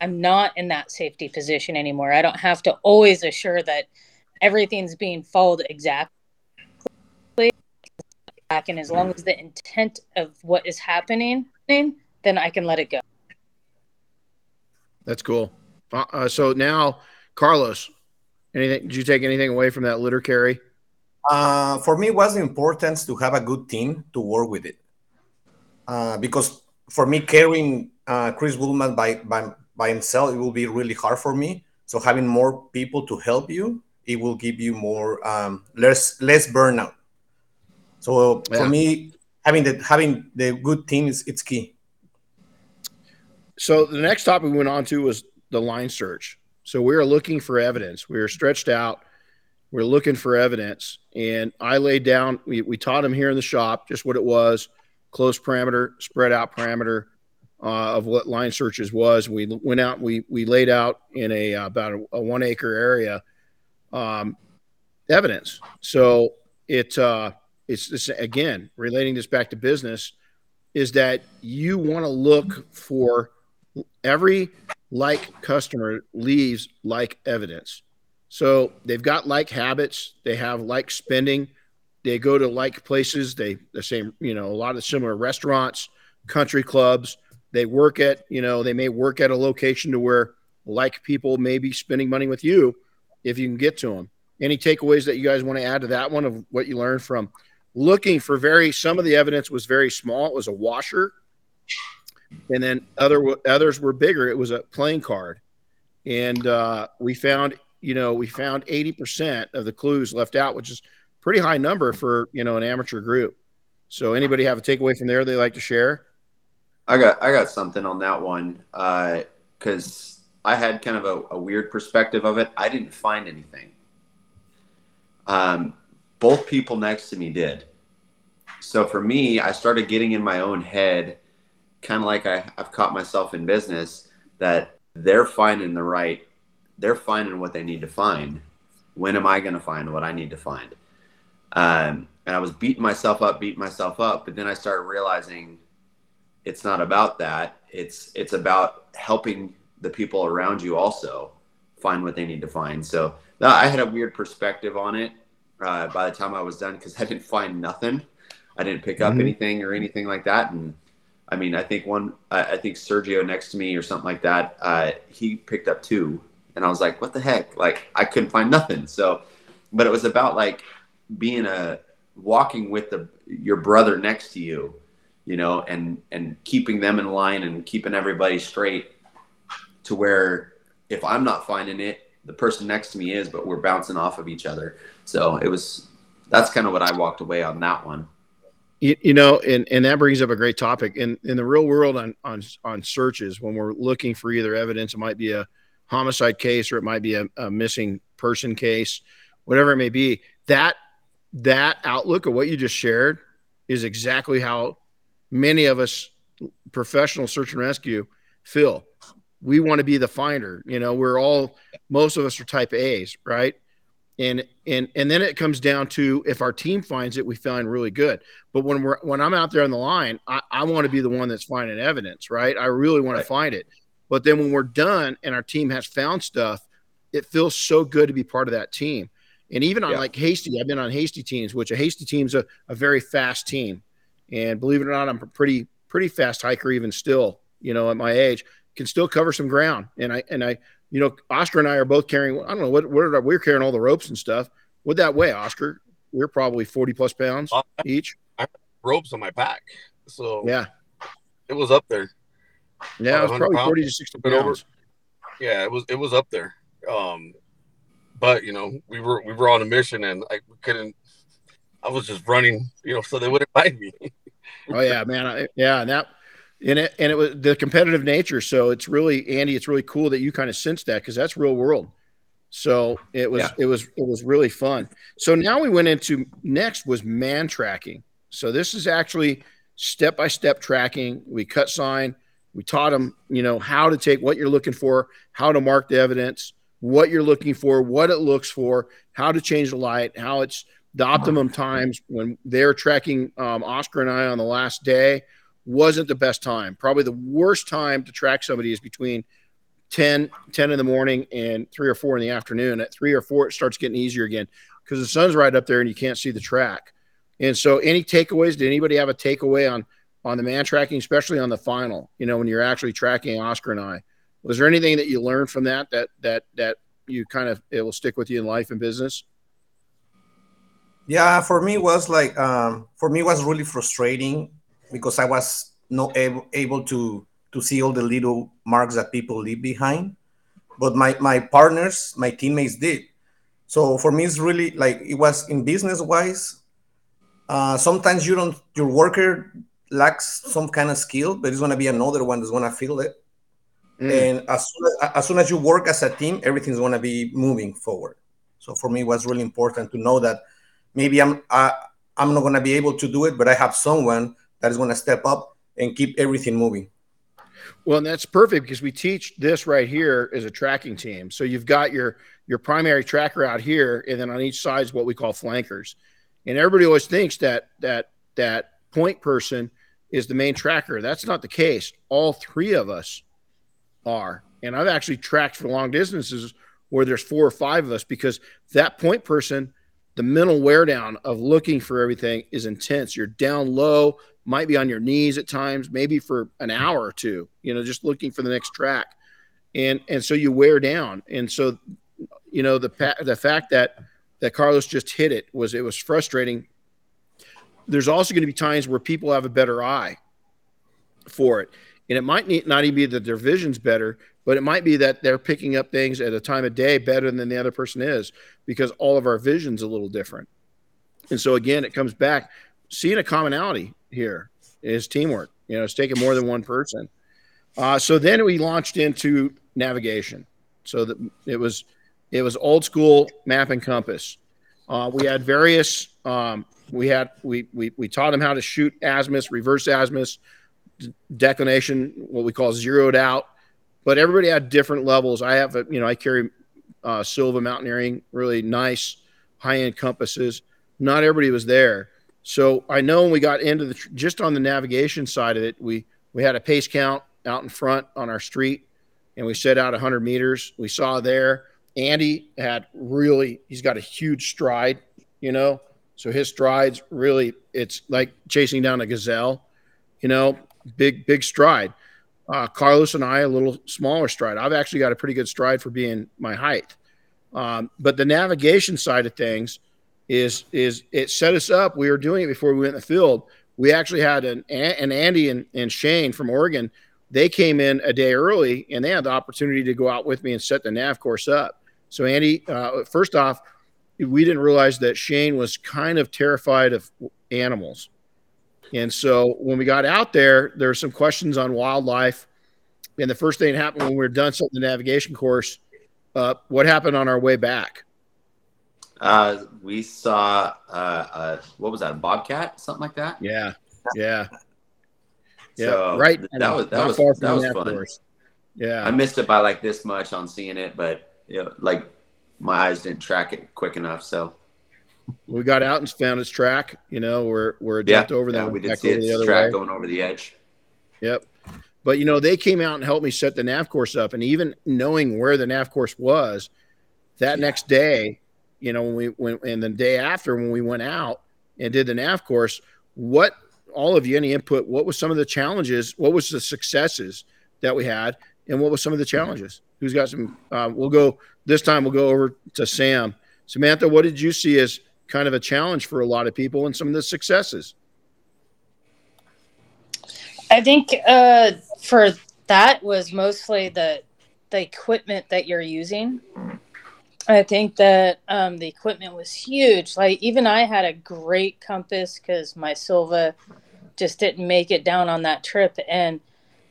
S5: I'm not in that safety position anymore. I don't have to always assure that everything's being followed exactly. Back and as long as the intent of what is happening, then I can let it go.
S2: That's cool. Uh, uh, so now, Carlos, anything? Did you take anything away from that litter carry?
S7: Uh, for me, it was the importance to have a good team to work with it. Uh, because for me, carrying uh, Chris Woolman by, by by himself, it will be really hard for me. So having more people to help you, it will give you more um, less less burnout. So
S2: Yeah.
S7: for me, having the having the good team is it's key.
S2: So the next topic we went on to was the line search. So we are looking for evidence. We are stretched out. We are looking for evidence, and I laid down. We, we taught him here in the shop just what it was: close parameter, spread out parameter uh, of what line searches was. We went out. We we laid out in a uh, about a, a one acre area um, evidence. So it uh, it's this again relating this back to business is that you want to look for every like customer leaves like evidence. So they've got like habits, they have like spending, they go to like places, they the same, you know, a lot of similar restaurants, country clubs, they work at, you know, they may work at a location to where like people may be spending money with you if you can get to them. Any takeaways that you guys want to add to that one of what you learned from looking for very some of the evidence was very small. It was a washer and then other others were bigger. It was a playing card, and uh, we found you know we found eighty percent of the clues left out, which is pretty high number for you know an amateur group. So anybody have a takeaway from there they like to share?
S6: I got I got something on that one because I had kind of a, a weird perspective of it. I didn't find anything. Um, both people next to me did. So for me, I started getting in my own head, kind of like I, I've caught myself in business, that they're finding the right, they're finding what they need to find. When am I going to find what I need to find? Um, and I was beating myself up, beating myself up, but then I started realizing it's not about that. It's it's about helping the people around you also find what they need to find. So I had a weird perspective on it uh, by the time I was done because (laughs) I didn't find nothing. I didn't pick up
S2: Mhm.
S6: anything or anything like that. And I mean, I think one, I, I think Sergio next to me or something like that, uh, he picked up two, and I was like, what the heck? Like I couldn't find nothing. So, but it was about like being a walking with the your brother next to you, you know, and and keeping them in line and keeping everybody straight to where if I'm not finding it, the person next to me is, but we're bouncing off of each other. So it was that's kind of what I walked away on that one.
S2: You, you know, and, and that brings up a great topic. In in the real world, on on on searches, when we're looking for either evidence, it might be a homicide case or it might be a, a missing person case, whatever it may be. That that outlook of what you just shared is exactly how many of us professional search and rescue feel. We want to be the finder. You know, we're all most of us are type A's, right? And and and then it comes down to if our team finds it, we find really good. But when we're when I'm out there on the line, I, I want to be the one that's finding evidence, right? I really want to find it. But then when we're done and our team has found stuff, it feels so good to be part of that team. And even on
S6: Yeah.
S2: like Hasty, I've been on Hasty teams, which a Hasty team's a, a very fast team. And believe it or not, I'm a pretty pretty fast hiker even still, you know, at my age. can still cover some ground. And I and I, you know, Oscar and I are both carrying. I don't know what what are, we're carrying all the ropes and stuff. What that weigh, Oscar? We're probably forty plus pounds
S4: Uh,
S2: each.
S4: ropes on my back. So
S2: Yeah,
S4: it was up there.
S2: yeah, it was
S4: 100
S2: probably
S4: pounds,
S2: forty to sixty
S4: bit over.
S2: pounds.
S4: Yeah, it was it was up there. Um, but you know, we were we were on a mission, and I couldn't. I was just running, you know, so they wouldn't (laughs) find me.
S2: Oh yeah, man. I, yeah, and that and it and it was the competitive nature. So it's really Andy. It's really cool that you kind of sensed that because that's real world. So it was
S6: Yeah.
S2: it was it was really fun. So now we went into next was man tracking. So this is actually step by step tracking. We cut sign. We taught them, you know, how to take what you're looking for, how to mark the evidence, what you're looking for, what it looks for, how to change the light, how it's the optimum times when they're tracking um, Oscar and I on the last day wasn't the best time. Probably the worst time to track somebody is between 10, 10 in the morning and three or four in the afternoon. At three or four, it starts getting easier again because the sun's right up there and you can't see the track. And so, any takeaways? Did anybody have a takeaway on on the man tracking, especially on the final? You know, when you're actually tracking Oscar and I, was there anything that you learned from that that that that you kind of it will stick with you in life and business?
S7: Yeah, for me it was like um, for me was really frustrating because I was not able, able to to see all the little marks that people leave behind, but my my partners, my teammates did. So for me, it's really like it was in business wise. Uh, sometimes you don't your worker lacks some kind of skill, but it's gonna be another one that's gonna feel it.
S2: Mm.
S7: And as soon as, as soon as you work as a team, everything's gonna be moving forward. So for me, it was really important to know that maybe I'm I, I'm not gonna be able to do it, but I have someone that is gonna step up and keep everything moving.
S2: Well, and that's perfect because we teach this right here as a tracking team. So you've got your your primary tracker out here, and then on each side is what we call flankers. And everybody always thinks that that that point person is the main tracker. That's not the case. All three of us are. And I've actually tracked for long distances where there's four or five of us because that point person, the mental wear down of looking for everything is intense. You're down low, might be on your knees at times, maybe for an hour or two, you know, just looking for the next track. And and so you wear down. And so you know the the fact that that Carlos just hit it was it was frustrating. There's also going to be times where people have a better eye for it. And it might not even be that their vision's better, but it might be that they're picking up things at a time of day better than the other person is because all of our vision's a little different. And so again, it comes back seeing a commonality here is teamwork. You know, it's taking more than one person. Uh, so then we launched into navigation. So that it was it was old school map and compass. Uh, we had various. Um, we had we, we we taught them how to shoot azimuth, reverse azimuth, declination, what we call zeroed out. But everybody had different levels. I have a you know I carry uh, Silva Mountaineering, really nice high end compasses. Not everybody was there. So I know when we got into the just on the navigation side of it, we we had a pace count out in front on our street, and we set out 100 meters. We saw there Andy had really he's got a huge stride, you know. So his strides really it's like chasing down a gazelle, you know, big big stride. Uh, Carlos and I a little smaller stride. I've actually got a pretty good stride for being my height. Um, but the navigation side of things is is it set us up. We were doing it before we went in the field. We actually had an an Andy and, and Shane from Oregon. They came in a day early and they had the opportunity to go out with me and set the nav course up. So Andy, uh, first off, we didn't realize that Shane was kind of terrified of animals. And so when we got out there, there were some questions on wildlife. And the first thing that happened when we were done setting the navigation course, uh, what happened on our way back?
S6: Uh, we saw uh, uh, what was that? A bobcat, something like that.
S2: Yeah, yeah, yeah.
S6: So
S2: right.
S6: That was that was that was fun.
S2: course. Yeah.
S6: I missed it by like this much on seeing it, but you know, like my eyes didn't track it quick enough. So
S2: we got out and found his track. You know, we're we're
S6: yeah,
S2: jumped over
S6: yeah,
S2: that.
S6: we did see
S2: over the
S6: its
S2: other
S6: track
S2: way.
S6: going over the edge.
S2: Yep. But you know, they came out and helped me set the nav course up, and even knowing where the nav course was, that next day, you know, when we went and the day after when we went out and did the nav course, what all of you any input? What was some of the challenges? What was the successes that we had? and what was some of the challenges? Who's got some? Uh, we'll go this time. We'll go over to Sam. Samantha, what did you see as kind of a challenge for a lot of people and some of the successes?
S5: I think uh, for that was mostly the the equipment that you're using. I think that um, the equipment was huge. Like even I had a great compass because my Silva just didn't make it down on that trip, and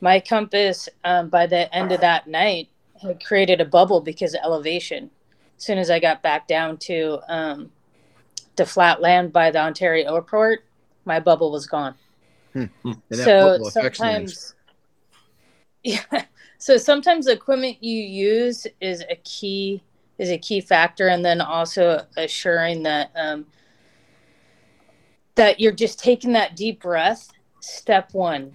S5: my compass um, by the end of that night had created a bubble because of elevation. As soon as I got back down to um, the flat land by the Ontario airport, my bubble was gone.
S2: Hmm.
S5: So
S2: bubble affects things.
S5: sometimes, (laughs) yeah. So sometimes the equipment you use is a key is a key factor, and then also assuring that um, that you're just taking that deep breath. Step one,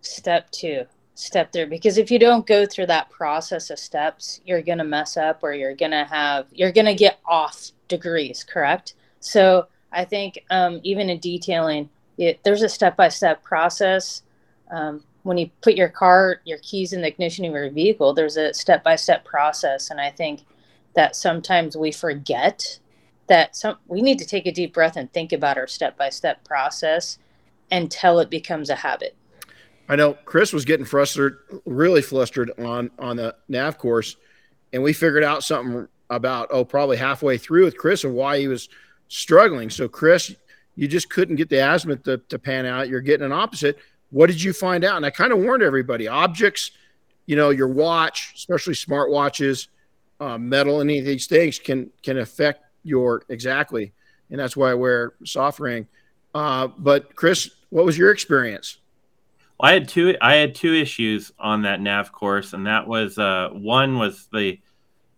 S5: step two, step three. Because if you don't go through that process of steps, you're gonna mess up, or you're gonna have you're gonna get off degrees. Correct. So I think um, even in detailing, it, there's a step by step process. Um, when you put your car, your keys in the ignition of your vehicle, there's a step by step process. And I think that sometimes we forget that some we need to take a deep breath and think about our step by step process until it becomes a habit.
S2: I know Chris was getting frustrated, really flustered on on the nav course, and we figured out something about oh probably halfway through with Chris of why he was struggling. So Chris, you just couldn't get the azimuth to, to pan out. You're getting an opposite. What did you find out? And I kind of warned everybody: objects, you know, your watch, especially smartwatches, uh, metal, any of these things can can affect your exactly, and that's why I wear soft ring. Uh, but Chris, what was your experience?
S3: Well, I had two. I had two issues on that nav course, and that was uh, one was the,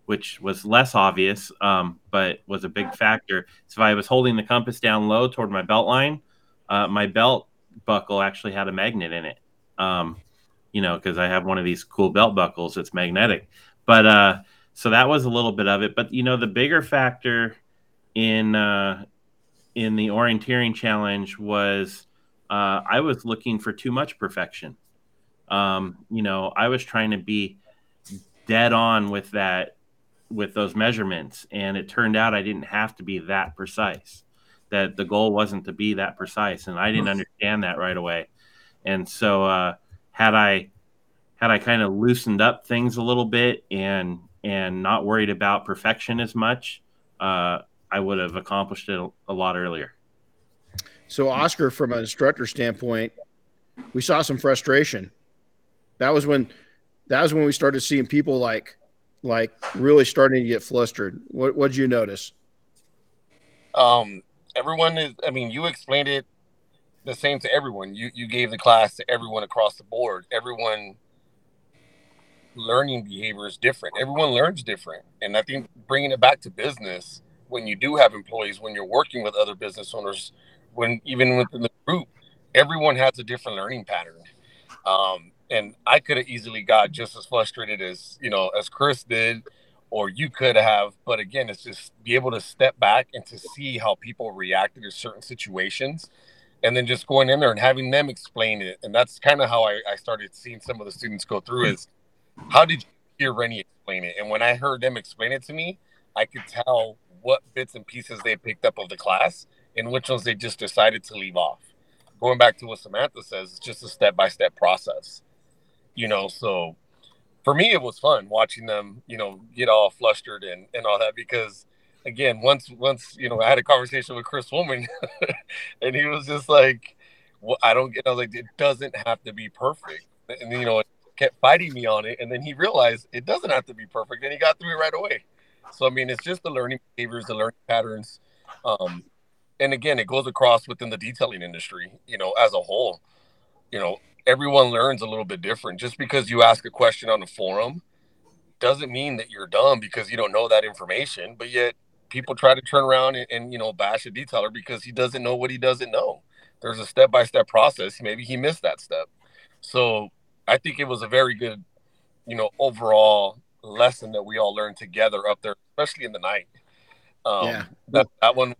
S3: which was less obvious, um, but was a big factor. So if I was holding the compass down low toward my belt line, uh, my belt buckle actually had a magnet in it. Um, you know, because I have one of these cool belt buckles that's magnetic. But uh, so that was a little bit of it. But you know, the bigger factor in uh, in the orienteering challenge was uh, I was looking for too much perfection. Um, you know, I was trying to be dead on with that, with those measurements, and it turned out I didn't have to be that precise. That the goal wasn't to be that precise, and I didn't understand that right away. And so, uh, had I had I kind of loosened up things a little bit and and not worried about perfection as much, uh, I would have accomplished it a, lot earlier.
S2: So, Oscar, from an instructor standpoint, we saw some frustration. That was when that was when we started seeing people like like really starting to get flustered. What what did you notice?
S4: Um, everyone is. I mean, you explained it the same to everyone. You you gave the class to everyone across the board. Everyone learning behavior is different. Everyone learns different, and I think bringing it back to business when you do have employees, when you're working with other business owners, when even within the group, everyone has a different learning pattern. Um, and I could have easily got just as frustrated as you know as Chris did, or you could have. But again, it's just be able to step back and to see how people reacted to certain situations, and then just going in there and having them explain it. And that's kind of how I, I started seeing some of the students go through. Is how did you hear Renny explain it? And when I heard them explain it to me, I could tell what bits and pieces they picked up of the class and which ones they just decided to leave off. Going back to what Samantha says, it's just a step by step process. You know, so for me it was fun watching them, you know, get all flustered and, and all that because again, once once, you know, I had a conversation with Chris Woolman (laughs) and he was just like, well, I don't get I was like, it doesn't have to be perfect. And you know, kept fighting me on it and then he realized it doesn't have to be perfect and he got through it right away. So I mean, it's just the learning behaviors, the learning patterns, um, and again, it goes across within the detailing industry, you know, as a whole. You know, everyone learns a little bit different. Just because you ask a question on a forum doesn't mean that you're dumb because you don't know that information. But yet, people try to turn around and, and you know bash a detailer because he doesn't know what he doesn't know. There's a step by step process. Maybe he missed that step. So I think it was a very good, you know, overall lesson that we all learned together up there, especially in the night. Um,
S2: Yeah.
S4: that, that one,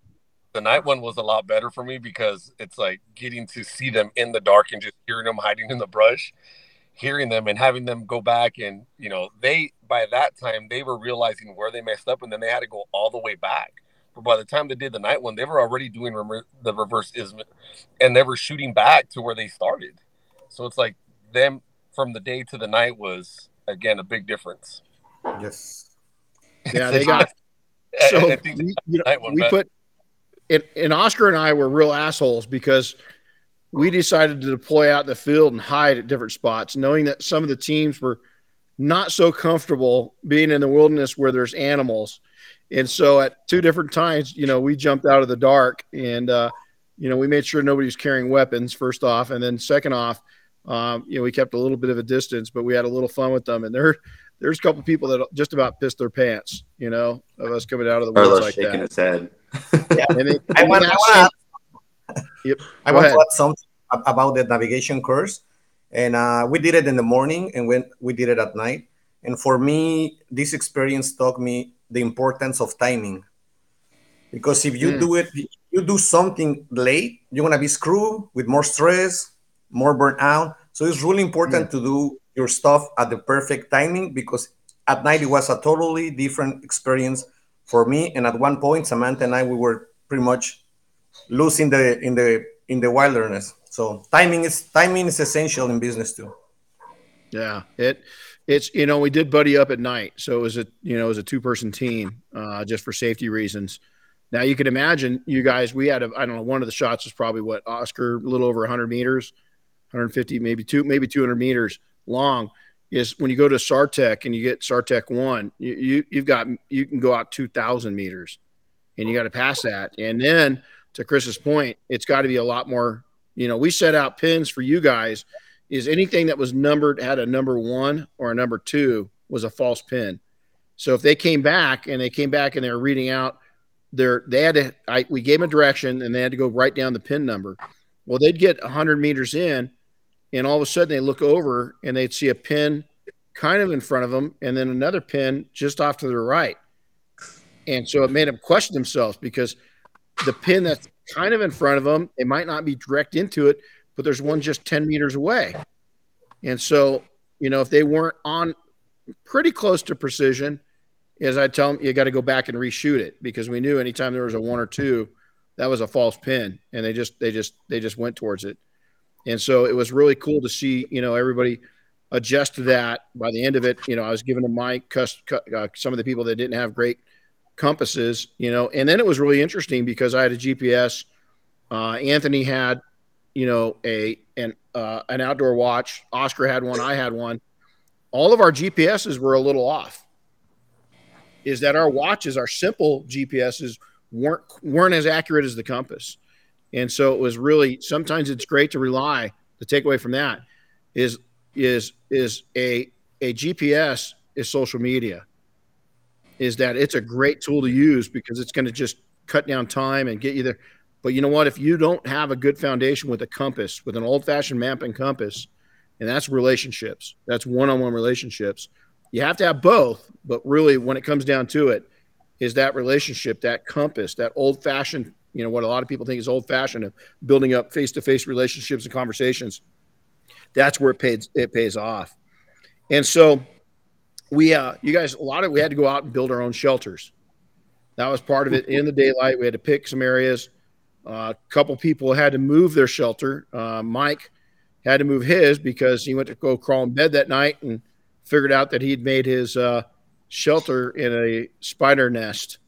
S4: the night one was a lot better for me because it's like getting to see them in the dark and just hearing them hiding in the brush. hearing them and having them go back and you know they by that time they were realizing where they messed up and then they had to go all the way back but by the time they did the night one they were already doing rem- the reverse ism and they were shooting back to where they started so it's like them from the day to the night was again a big difference
S7: Yes.
S2: Yeah, (laughs) they got so we, you know, we put and, and Oscar and I were real assholes because we decided to deploy out in the field and hide at different spots, knowing that some of the teams were not so comfortable being in the wilderness where there's animals. And so at two different times, you know, we jumped out of the dark and uh, you know, we made sure nobody was carrying weapons first off, and then second off, um, you know, we kept a little bit of a distance, but we had a little fun with them. And there, there's a couple people that just about pissed their pants, you know, of us coming out of the woods
S6: Carlos
S2: like
S6: shaking
S2: that.
S6: his head.
S2: They- (laughs)
S7: I want, I want
S2: Yep.
S7: I want
S2: ahead.
S7: to add something about the navigation course. And uh, we did it in the morning and when we did it at night. And for me, this experience taught me the importance of timing. Because if you
S2: Mm.
S7: do it, you do something late, you're gonna be screwed with more stress, more burnout. So it's really important to do your stuff at the perfect timing because at night it was a totally different experience for me. And at one point, Samantha and I we were pretty much losing the in the in the wilderness. So timing is timing is essential in business too.
S2: Yeah, it it's you know we did buddy up at night, so it was a you know it was a two person team uh, just for safety reasons. Now you can imagine you guys. We had a I don't know one of the shots was probably what Oscar a little over 100 meters, 150 maybe two maybe 200 meters long. Is when you go to SARTECH and you get SARTECH one, you, you you've got you can go out 2,000 meters, and you got to pass that. And then to Chris's point, it's got to be a lot more. You know, we set out pins for you guys is anything that was numbered had a number one or a number two was a false pin. So if they came back and they came back and they were reading out their, they had to, I, we gave them a direction and they had to go write down the pin number. Well, they'd get 100 meters in and all of a sudden they look over and they'd see a pin kind of in front of them and then another pin just off to their right. And so it made them question themselves because the pin that's kind of in front of them, they might not be direct into it, but there's one just 10 meters away. And so, you know, if they weren't on pretty close to precision, as I tell them, you got to go back and reshoot it because we knew anytime there was a one or two, that was a false pin, and they just they just they just went towards it. And so it was really cool to see, you know, everybody adjust to that. By the end of it, you know, I was giving them my cus- cu- uh, some of the people that didn't have great compasses, you know, and then it was really interesting because I had a GPS. Uh, Anthony had, you know, a an uh, an outdoor watch. Oscar had one. I had one. All of our GPSs were a little off. Is that our watches, our simple GPSs, weren't weren't as accurate as the compass, and so it was really sometimes it's great to rely. The takeaway from that is is is a a GPS is social media. Is that it's a great tool to use because it's going to just cut down time and get you there. But you know what? If you don't have a good foundation with a compass, with an old fashioned map and compass, and that's relationships, that's one on one relationships. You have to have both, but really, when it comes down to it, is that relationship, that compass, that old fashioned, you know, what a lot of people think is old fashioned of building up face to face relationships and conversations. That's where it pays it pays off. And so we uh you guys a lot of we had to go out and build our own shelters. That was part of it in the daylight. We had to pick some areas. Uh, a couple people had to move their shelter. Uh, Mike had to move his because he went to go crawl in bed that night and figured out that he'd made his uh, shelter in a spider nest.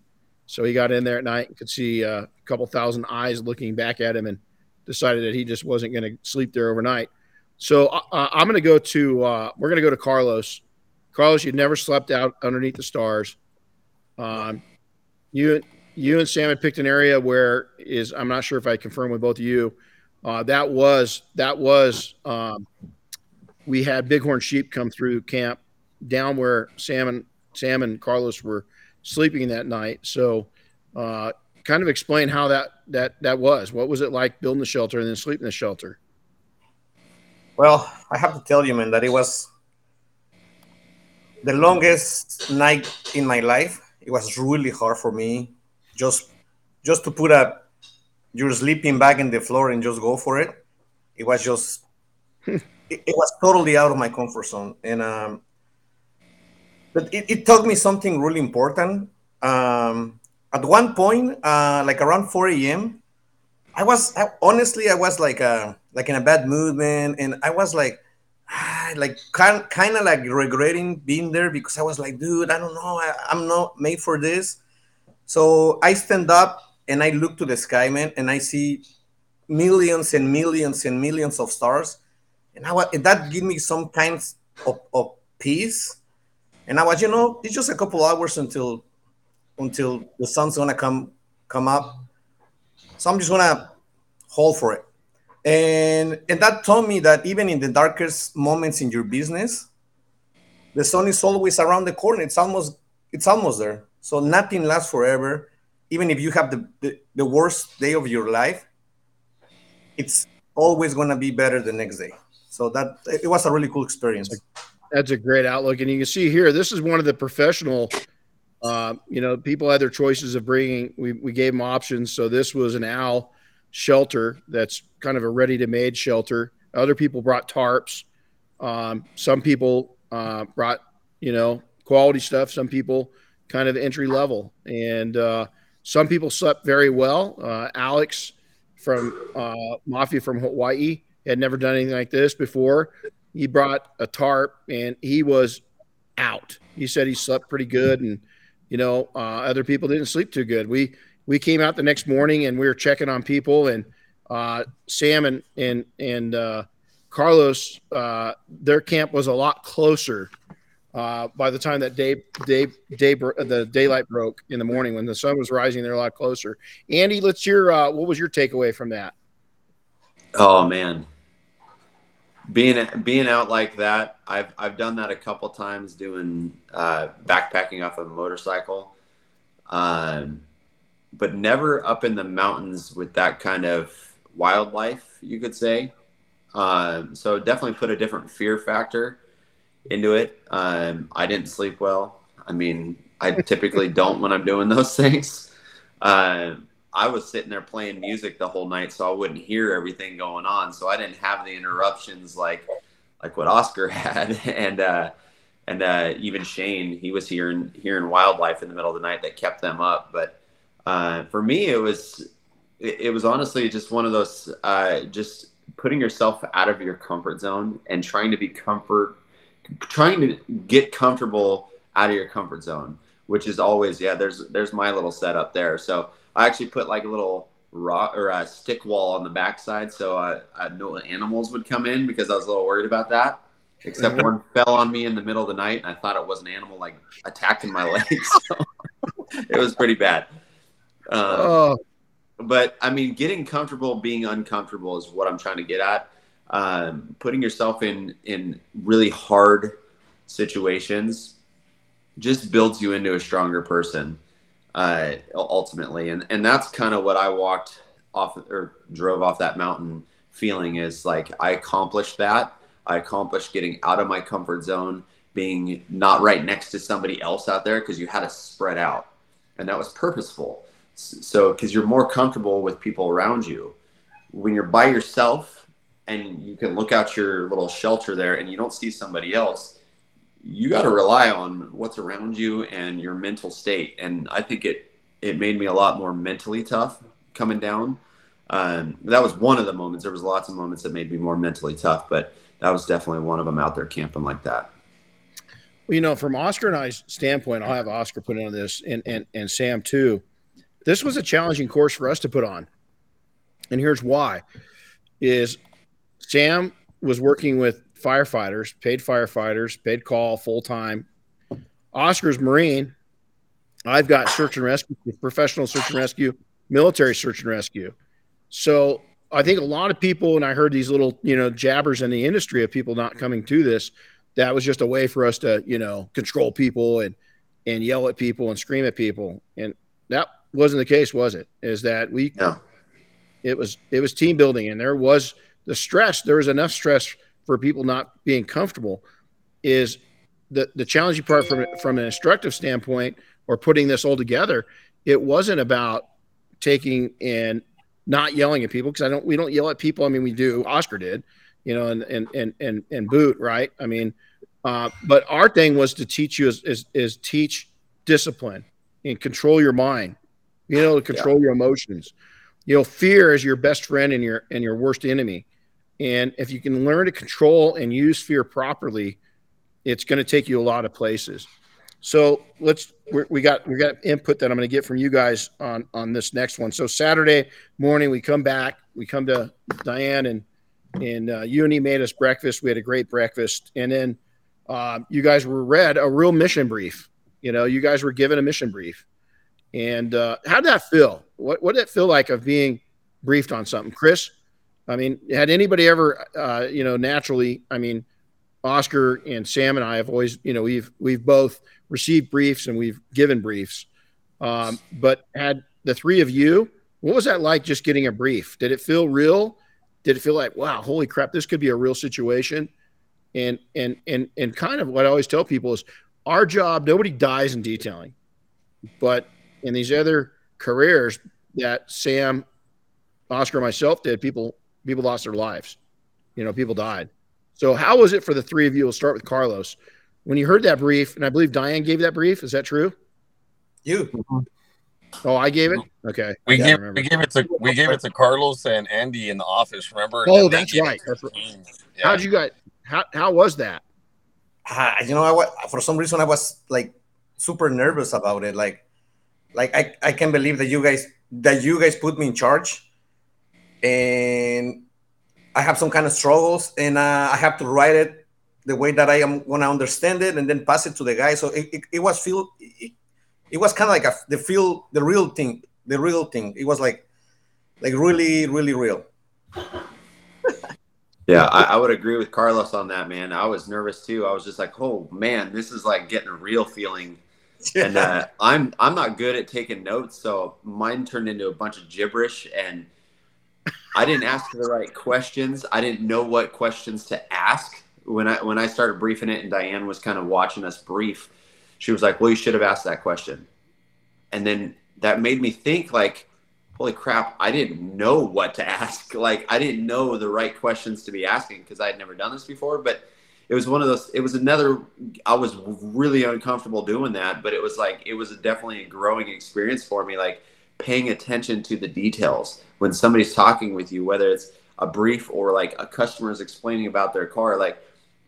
S2: So he got in there at night and could see uh, a couple thousand eyes looking back at him and decided that he just wasn't going to sleep there overnight. So uh, I'm going to go to uh, we're going to go to Carlos. Carlos, you never slept out underneath the stars. Um, you you and Sam had picked an area where is I'm not sure if I confirmed with both of you. Uh, that was that was um, we had bighorn sheep come through camp down where Sam and Sam and Carlos were sleeping that night. So, uh, kind of explain how that that that was. What was it like building the shelter and then sleeping in the shelter?
S7: Well, I have to tell you, man, that it was the longest night in my life. It was really hard for me just just to put a your sleeping bag in the floor and just go for it. It was just (laughs) it, it was totally out of my comfort zone, and um, but it, it taught me something really important. Um, at one point, uh, like around 4 a.m., I was I, honestly I was like uh like in a bad mood, man, and I was like (sighs) like kind kind of like regretting being there because I was like, dude, I don't know, I, I'm not made for this. So I stand up and I look to the sky, man, and I see millions and millions and millions of stars, and I that give me some kind of, of peace. And I was, you know, it's just a couple hours until until the sun's gonna come come up. So I'm just gonna hold for it. And and that told me that even in the darkest moments in your business, the sun is always around the corner. It's almost it's almost there. So nothing lasts forever. Even if you have the, the, the worst day of your life, it's always gonna be better the next day. So that it was a really cool experience.
S2: That's a great outlook, and you can see here. This is one of the professional. Uh, you know, people had their choices of bringing. We we gave them options. So this was an owl shelter that's kind of a ready-to-made shelter. Other people brought tarps. Um, some people uh, brought you know quality stuff. Some people kind of entry level, and uh, some people slept very well. Uh, Alex from uh, Mafia from Hawaii had never done anything like this before. He brought a tarp and he was out. He said he slept pretty good, and you know, uh, other people didn't sleep too good. We we came out the next morning and we were checking on people, and uh, Sam and and and uh, Carlos, uh, their camp was a lot closer. Uh, by the time that day, day, day, the daylight broke in the morning when the sun was rising, they're a lot closer. Andy, let's hear uh, what was your takeaway from that?
S6: Oh man, being being out like that, I've I've done that a couple times doing uh, backpacking off of a motorcycle, um, but never up in the mountains with that kind of wildlife. You could say. Um, so definitely put a different fear factor into it. Um, I didn't sleep well. I mean, I typically don't when I'm doing those (laughs) things. Uh, I was sitting there playing music the whole night, so I wouldn't hear everything going on. So I didn't have the interruptions like like what Oscar (laughs) had, and uh, and uh, even Shane, he was hearing hearing wildlife in the middle of the night that kept them up. But uh, for me, it was it, it, was honestly just one of those uh, just putting yourself out of your comfort zone and trying to be comfort, trying to get comfortable out of your comfort zone, which is always yeah. There's there's my little setup there. So I actually put like a little rock or a stick wall on the backside so I, I know animals would come in because I was a little worried about that. Except mm-hmm. one fell on me in the middle of the night, and I thought it was an animal like attacking my (laughs) legs. So it was pretty bad. Um, oh. But I mean, getting comfortable being uncomfortable is what I'm trying to get at. Um, putting yourself in in really hard situations just builds you into a stronger person uh, ultimately. And and that's kind of what I walked off or drove off that mountain feeling is like I accomplished that. I accomplished getting out of my comfort zone, being not right next to somebody else out there because you had to spread out, and that was purposeful. So because you're more comfortable with people around you, when you're by yourself and you can look out your little shelter there and you don't see somebody else you got to rely on what's around you and your mental state. And I think it it made me a lot more mentally tough coming down. Um, that was one of the moments. There was lots of moments that made me more mentally tough, but that was definitely one of them out there camping like that.
S2: Well, you know, from Oscar and I's standpoint, I'll have Oscar put on this and, and, and Sam too. This was a challenging course for us to put on. And here's why is Sam was working with firefighters, paid firefighters, paid call full time. Oscar's Marine. I've got search and rescue, professional search and rescue, military search and rescue. So I think a lot of people, and I heard these little, you know, jabbers in the industry of people not coming to this. That was just a way for us to, you know, control people and and yell at people and scream at people. And that wasn't the case, was it? Is that we?
S6: No.
S2: It was it was team building, and there was the stress. There was enough stress for people not being comfortable is the the challenging part from from an instructive standpoint or putting this all together it wasn't about taking and not yelling at people because i don't we don't yell at people i mean we do oscar did you know, and and and and, and boot, right? I mean, uh, but our thing was to teach you is, is, is teach discipline and control your mind, you know, to control yeah. your emotions. You know, fear is your best friend and your and your worst enemy. And if you can learn to control and use fear properly, it's going to take you a lot of places. So let's we got we got input that I'm going to get from you guys on on this next one. So Saturday morning we come back, we come to Diane and and uh, Uni made us breakfast. We had a great breakfast, and then uh, you guys were read a real mission brief. You know, you guys were given a mission brief, and uh, how did that feel? What what did it feel like of being briefed on something, Chris? I mean, had anybody ever, uh, you know, naturally? I mean, Oscar and Sam and I have always, you know, we've we've both received briefs and we've given briefs. Um, but had the three of you, what was that like just getting a brief? Did it feel real? Did it feel like, wow, holy crap, this could be a real situation? And and and and kind of what I always tell people is our job, nobody dies in detailing. But in these other careers that Sam, Oscar, myself did, people people lost their lives. You know, people died. So how was it for the three of you? We'll start with Carlos. When you heard that brief, and I believe Diane gave that brief, is that true?
S7: You.
S2: Oh, I gave it. Okay.
S4: We gave we gave it to we gave it to Carlos and Andy in the office. Remember?
S2: Oh, that's right. That's right. Yeah. How'd you guys? How how was that?
S7: Uh, you know, I was, for some reason I was like super nervous about it. Like, like I I can't believe that you guys that you guys put me in charge, and I have some kind of struggles, and uh, I have to write it the way that I am gonna understand it, and then pass it to the guy. So it, it, it was feel it, it was kind of like a the feel the real thing, the real thing. It was like like really really real. (laughs)
S6: yeah, I, I, would agree with Carlos on that, man. I was nervous too. I was just like, oh man, this is like getting a real feeling. (laughs) Yeah. And uh, I'm I'm not good at taking notes, so mine turned into a bunch of gibberish and I didn't ask the right questions. I didn't know what questions to ask when I when I started briefing it, and Diane was kind of watching us brief. She was like, "Well, you should have asked that question," and then that made me think, like, "Holy crap! I didn't know what to (laughs) ask. Like, I didn't know the right questions to be asking because I had never done this before." But it was one of those. It was another. I was really uncomfortable doing that, but it was like it was definitely a growing experience for me. Like paying attention to the details when somebody's talking with you, whether it's a brief or like a customer is explaining about their car, like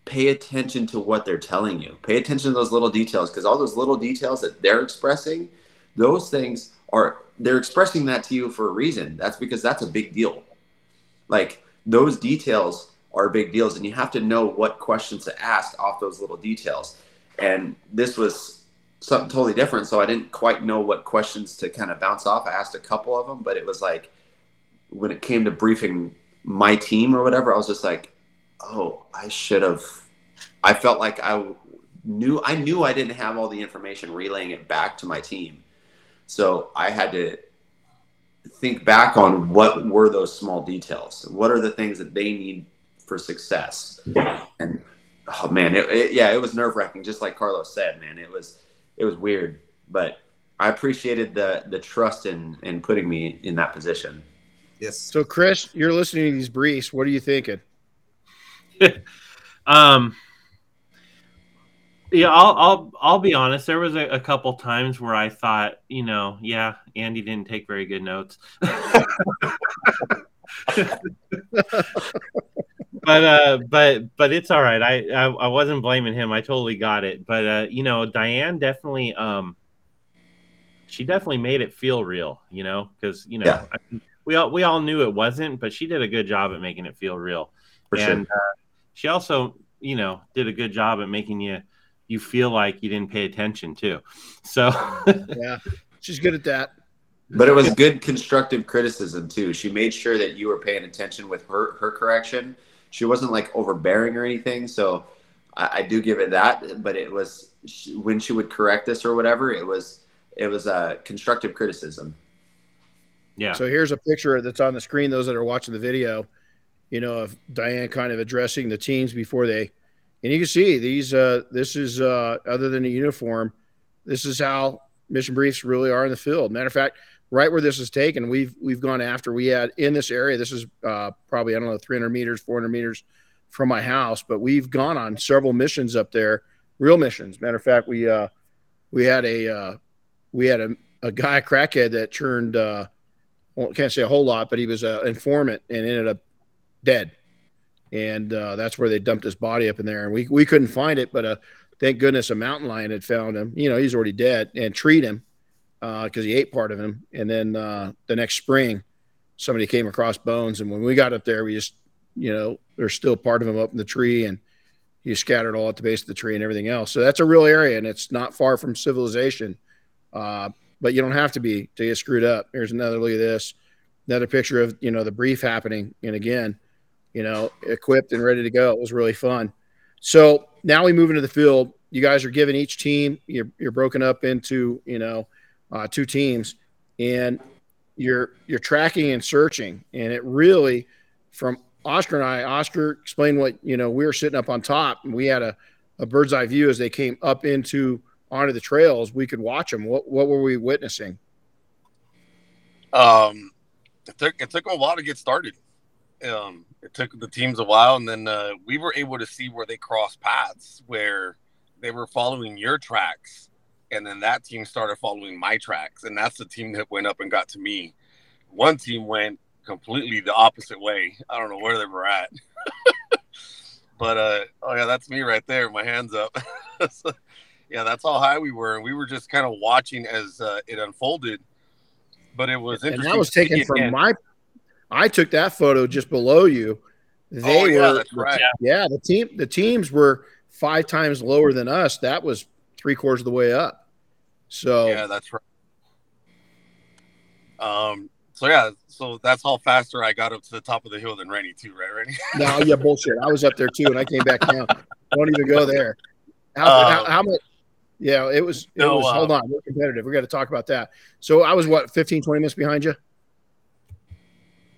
S6: pay attention to what they're telling you. Pay attention to those little details because all those little details that they're expressing, those things are they're expressing that to you for a reason. That's because that's a big deal. Like those details are big deals and you have to know what questions to ask off those little details. And this was something totally different. So I didn't quite know what questions to kind of bounce off. I asked a couple of them, but it was like when it came to briefing my team or whatever, I was just like, oh, I should have. I felt like I knew I knew I didn't have all the information relaying it back to my team. So I had to think back on what were those small details. What are the things that they need for success? And oh man, it, it, yeah, it was nerve wracking. Just like Carlos said, man, it was it was weird, but I appreciated the the trust in in putting me in that position.
S2: Yes. So, Chris, you're listening to these briefs. What are you thinking? (laughs)
S3: um. Yeah, I'll I'll I'll be honest. There was a, a, couple times where I thought, you know, yeah, Andy didn't take very good notes. (laughs) but uh, but but it's all right. I, I, I wasn't blaming him. I totally got it. But uh, you know, Diane definitely um, she definitely made it feel real. You know, because you know yeah. I, we all we all knew it wasn't, but she did a good job at making it feel real. For and sure. uh, she also you know did a good job at making you you feel like you didn't pay attention too. So (laughs)
S2: yeah, she's good at that.
S6: But it was good constructive criticism too. She made sure that you were paying attention with her her correction she wasn't like overbearing or anything. So I, I do give it that. But it was she, when she would correct us or whatever, it was it was a constructive criticism.
S2: Yeah. So here's a picture that's on the screen. Those that are watching the video, you know, of Diane kind of addressing the teams before they, and you can see these. Uh, this is uh, other than a uniform, this is how mission briefs really are in the field. Matter of fact, right where this is taken, we've we've gone after. We had in this area. This is uh, probably I don't know 300 meters, 400 meters from my house, but we've gone on several missions up there, real missions. Matter of fact, we uh, we had a uh, we had a, a guy crackhead that turned uh, well, can't say a whole lot, but he was an informant and ended up dead. And uh, that's where they dumped his body up in there, and we we couldn't find it, but uh, thank goodness a mountain lion had found him. You know, he's already dead and treat him because uh, he ate part of him. And then uh, the next spring, somebody came across bones, and when we got up there, we just you know there's still part of him up in the tree, and he scattered all at the base of the tree and everything else. So that's a real area, and it's not far from civilization. But you don't have to be to get screwed up. Here's another look at this, another picture of you know the brief happening, and again, you know, equipped and ready to go. It was really fun. So now we move into the field. You guys are giving each team you're you're broken up into you know uh, two teams, and you're you're tracking and searching, and it really from Oscar and I. Oscar explained what you know. We were sitting up on top, and we had a a bird's eye view as they came up into onto the trails. We could watch them. What what were we witnessing?
S4: Um, it took it took a while to get started. Um, it took the teams a while, and then uh, we were able to see where they crossed paths, where they were following your tracks, and then that team started following my tracks, and that's the team that went up and got to me. One team went completely the opposite way. I don't know where they were at, (laughs) but uh, oh yeah, that's me right there, my hands up. (laughs) so, yeah, that's how high we were, and we were just kind of watching as uh, it unfolded. But it was interesting.
S2: And that was taken from my I took that photo just below you. They
S4: oh, yeah,
S2: were,
S4: that's right.
S2: Yeah, the team the teams were five times lower than us. That was three quarters of the way up. So
S4: yeah, that's right. Um. So yeah, so that's how faster I got up to the top of the hill than Renny too, right, Renny? (laughs)
S2: no, yeah, bullshit. I was up there too, and I came back down. Don't even go there. How,
S4: Um,
S2: how, how much? Yeah, it was. It
S4: no,
S2: was.
S4: uh,
S2: hold on, we're competitive. We got to talk about that. So I was what 15, 20 minutes behind you.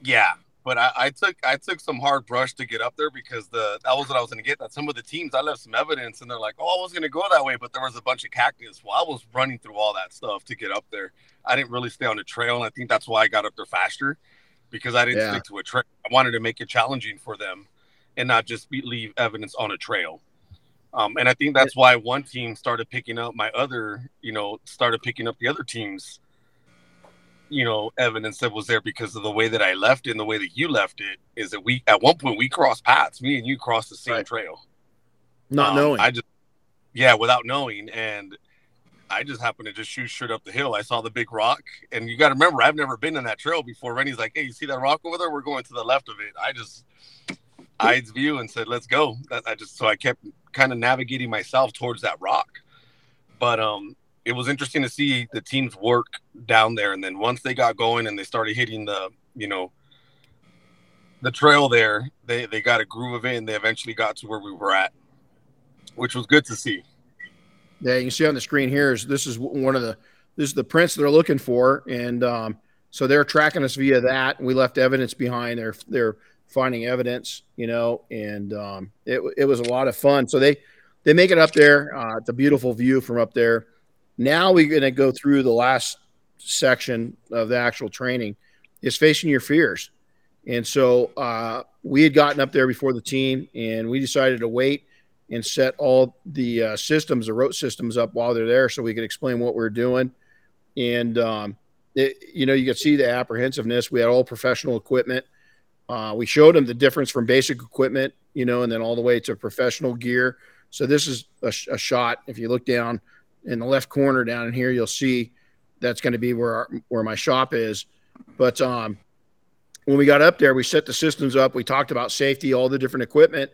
S4: Yeah, but I, I took I took some hard brush to get up there because the that was what I was going to get. That some of the teams I left some evidence and they're like, oh, I was going to go that way, but there was a bunch of cactus. Well, I was running through all that stuff to get up there. I didn't really stay on the trail, and I think that's why I got up there faster because I didn't
S2: Yeah.
S4: stick to a trail. I wanted to make it challenging for them and not just be, leave evidence on a trail. Um, and I think that's why one team started picking up my other, you know, started picking up the other team's, you know, evidence that was there because of the way that I left it and the way that you left it. Is that we at one point we crossed paths, me and you crossed the same
S2: Right.
S4: trail,
S2: Not
S4: Um,
S2: knowing.
S4: I just, yeah, without knowing, and I just happened to just shoot straight up the hill. I saw the big rock, and you got to remember, I've never been in that trail before. Renny's like, "Hey, you see that rock over there? We're going to the left of it." I just eyes view and said, "Let's go." That I just so I kept kind of navigating myself towards that rock, but um, it was interesting to see the teams work down there, and then once they got going and they started hitting the, you know. The trail there, they they got a groove of it, and they eventually got to where we were at, which was good to see.
S2: Yeah, you can see on the screen here is this is one of the this is the prints they're looking for, and um, so they're tracking us via that. We left evidence behind. They're they're finding evidence, you know, and um, it it was a lot of fun. So they they make it up there. Uh, it's a beautiful view from up there. Now we're going to go through the last section of the actual training is facing your fears. And so uh, we had gotten up there before the team, and we decided to wait and set all the uh, systems, the rote systems up while they're there, so we could explain what we're doing. And um, it, you know, you could see the apprehensiveness. We had all professional equipment. Uh, we showed them the difference from basic equipment, you know, and then all the way to professional gear. So this is a, a shot. If you look down in the left corner down in here, you'll see that's going to be where our, where my shop is. But um, when we got up there, we set the systems up. We talked about safety, all the different equipment,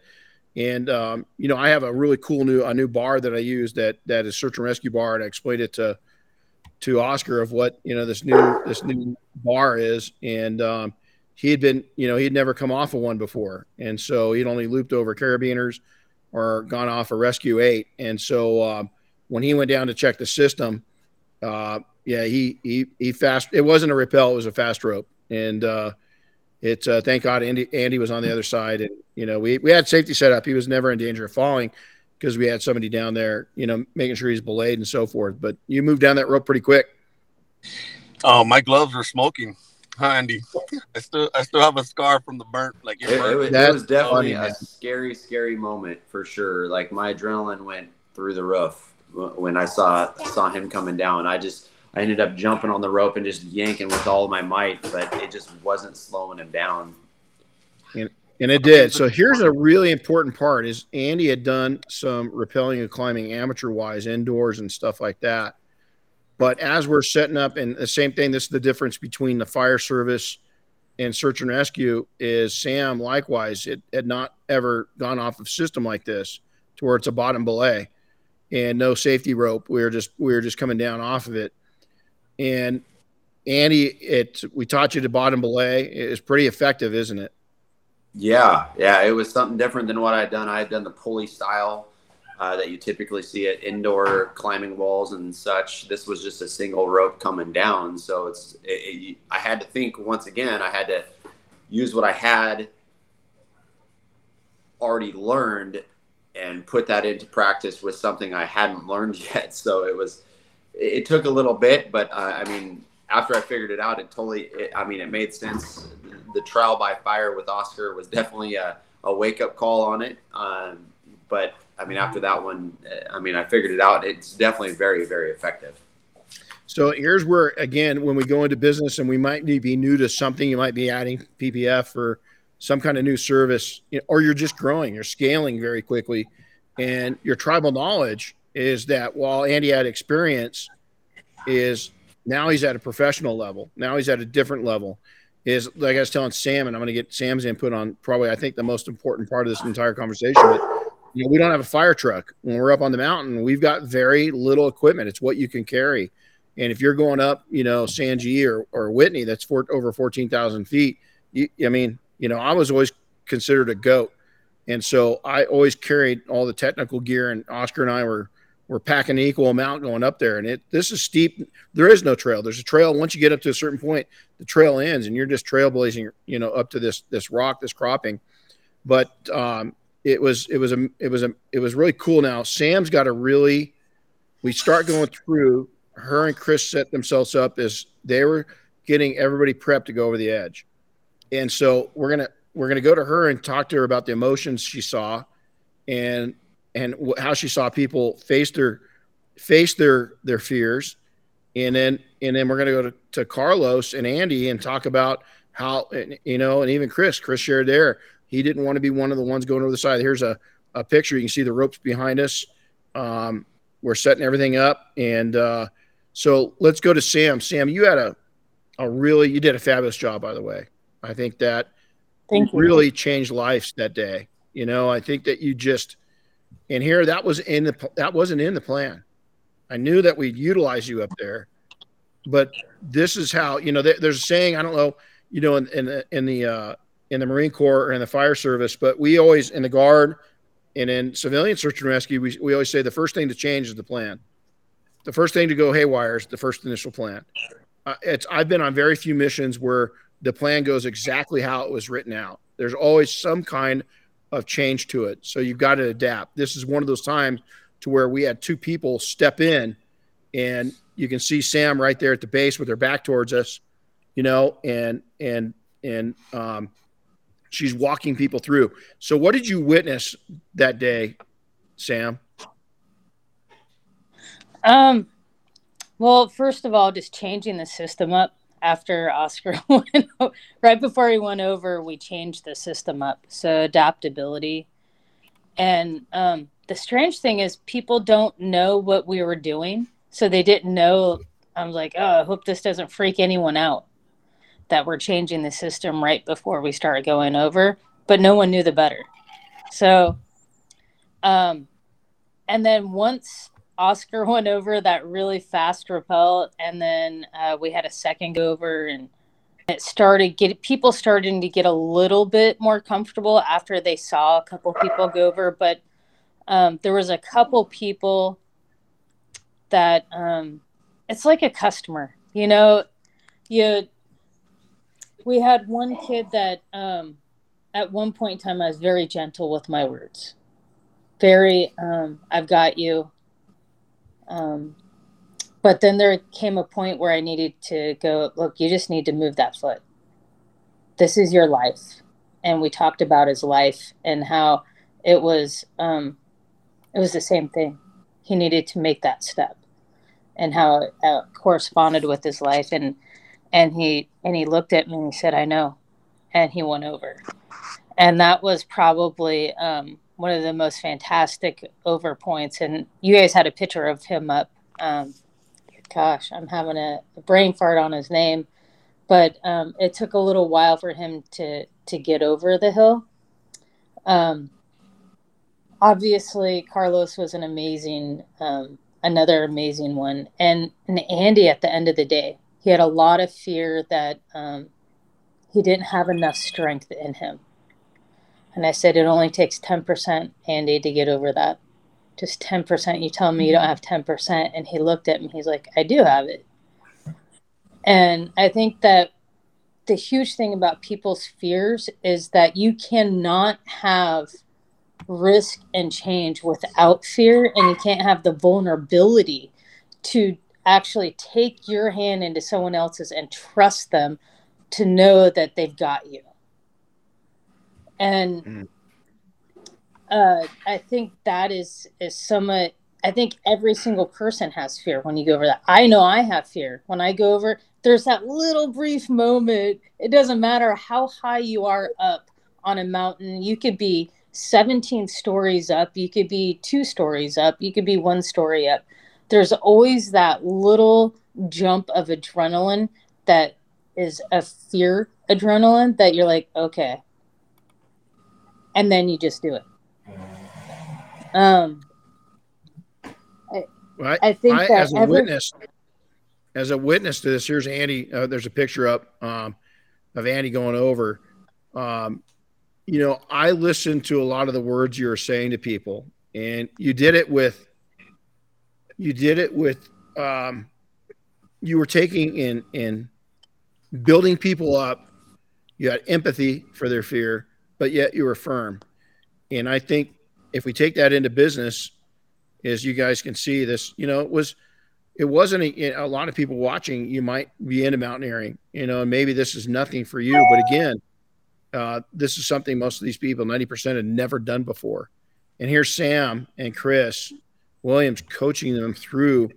S2: and um, you know, I have a really cool new a new bar that I use that that is search and rescue bar, and I explained it to to Oscar of what you know this new this new bar is, and um, he had been you know he'd never come off of one before, and so he'd only looped over carabiners or gone off a rescue eight, and so um, when he went down to check the system, uh, yeah, he he he fast. It wasn't a rappel; it was a fast rope, and uh, it's uh, thank God Andy Andy was on the other side, and you know we we had safety set up. He was never in danger of falling because we had somebody down there, you know, making sure he's belayed and so forth. But you moved down that rope pretty quick.
S4: Oh, my gloves were smoking. Huh, Andy. I still I still have a scar from the burnt. Like it
S6: It, it was, it was definitely
S2: funny,
S6: a
S2: man.
S6: scary, scary moment for sure. Like my adrenaline went through the roof when I saw saw him coming down. I just I ended up jumping on the rope and just yanking with all of my might, but it just wasn't slowing him down.
S2: And, And it did. So here's a really important part is Andy had done some rappelling and climbing amateur wise indoors and stuff like that. But as we're setting up and the same thing, this is the difference between the fire service and search and rescue is Sam likewise it had not ever gone off of system like this to where it's a bottom belay and no safety rope. We were just we were just coming down off of it. And Andy, it we taught you the bottom belay. It's pretty effective, isn't it?
S6: Yeah, yeah, it was something different than what I'd done. I had done the pulley style uh, that you typically see at indoor climbing walls and such. This was just a single rope coming down, so it's. It, it, I had to think once again. I had to use what I had already learned and put that into practice with something I hadn't learned (laughs) yet. So it was. It took a little bit, but uh, I mean, after I figured it out, it totally. It, I mean, it made sense. The trial by fire with Oscar was definitely a, a wake up call on it. Um, but I mean, after that one, I mean, I figured it out. It's definitely very, very effective.
S2: So here's where, again, when we go into business and we might need be new to something, you might be adding PPF or some kind of new service, or you're just growing, you're scaling very quickly. And your tribal knowledge is that while Andy had experience, is now he's at a professional level. Now he's at a different level. Is like I was telling Sam, and I'm going to get Sam's input on probably I think the most important part of this entire conversation. But you know, we don't have a fire truck when we're up on the mountain. We've got very little equipment. It's what you can carry. And if you're going up, you know, Sanji or, or Whitney, that's for, over 14,000 feet. You, I mean, you know, I was always considered a goat. And so I always carried all the technical gear and Oscar and I were, were packing an equal amount going up there. And it, this is steep. There is no trail. There's a trail. Once you get up to a certain point, the trail ends and you're just trailblazing, you know, up to this, this rock, this cropping. But, um, it was, it was, a, it was, a, it was really cool. Now Sam's got a really, we start going through her and Chris set themselves up as they were getting everybody prepped to go over the edge. And so we're to, we're to go to her and talk to her about the emotions she saw and, and how she saw people face their, face their, their fears. And then, and then we're to go to, to Carlos and Andy and talk about how, you know, and even Chris, Chris shared there, he didn't want to be one of the ones going over the side. Here's a, a picture. You can see the ropes behind us. Um, we're setting everything up. And, uh, so let's go to Sam. Sam, you had a, a really, you did a fabulous job, by the way. I think that
S5: Thank you.
S2: really changed lives that day. You know, I think that you just, and here that was in the, that wasn't in the plan. I knew that we'd utilize you up there, but this is how, you know, there, there's a saying, I don't know, you know, in, in the, in the, uh, in the Marine Corps or in the fire service, but we always in the guard and in civilian search and rescue, we, we always say the first thing to change is the plan the first thing to go haywire is the first initial plan. Uh, it's I've been on very few missions where the plan goes exactly how it was written out. There's always some kind of change to it, so you've got to adapt. This is one of those times to where we had two people step in, and you can see Sam right there at the base with her back towards us, you know, and and and um, she's walking people through. So, what did you witness that day, Sam?
S5: Um, well, first of all, just changing the system up after Oscar (laughs) went right before he went over, we changed the system up. So adaptability. And um, the strange thing is people don't know what we were doing. So they didn't know. I was like, oh, I hope this doesn't freak anyone out that we're changing the system right before we start going over. But no one knew the better. So, um, and then once Oscar (laughs) went over that really fast rappel, and then uh, we had a second go over, and it started get people starting to get a little bit more comfortable after they saw a couple people go over. But um, there was a couple people that um, it's like a customer, you know. You, we had one kid that um, at one point in time I was very gentle with my words, very. Um, I've got you um, but then there came a point where I needed to go, look, you just need to move that foot. This is your life. And we talked about his life and how it was um, it was the same thing. He needed to make that step and how it uh, corresponded with his life and and he and he looked at me and he said, I know. And he went over. And that was probably um, one of the most fantastic over points. And you guys had a picture of him up. Um, gosh, I'm having a, a, brain fart on his name. But um, it took a little while for him to to get over the hill. Um, obviously, Carlos was an amazing, um, another amazing one, and and Andy at the end of the day, he had a lot of fear that um, he didn't have enough strength in him. And I said, it only takes 10%, Andy, to get over that. Just 10%. You tell me you don't have 10%. And he looked at me, he's like, I do have it. And I think that the huge thing about people's fears is that you cannot have risk and change without fear, and you can't have the vulnerability to actually take your hand into someone else's and trust them to know that they've got you. And mm. uh, I think that is is somewhat. I think every single person has fear when you go over that. I know I have fear when I go over. There's that little brief moment. It doesn't matter how high you are up on a mountain. You could be 17 stories up. You could be two stories up. You could be one story up there's always that little jump of adrenaline that is a fear adrenaline that you're like, okay. And then you just do it. Um, I,
S2: well, I, I think I, as a witness, as a witness to this, here's Andy. Uh, there's a picture up um, of Andy going over. Um, you know, I listened to a lot of the words you were saying to people, and you did it with you did it with um, you were taking in in building people up. You had empathy for their fear, but yet you were firm. And I think if we take that into business, as you guys can see, this you know it was it wasn't a, a lot of people watching. You might be into mountaineering, you know, and maybe this is nothing for you, but again, uh, this is something most of these people, ninety percent, had never done before. And here's Sam and Chris Williams coaching them through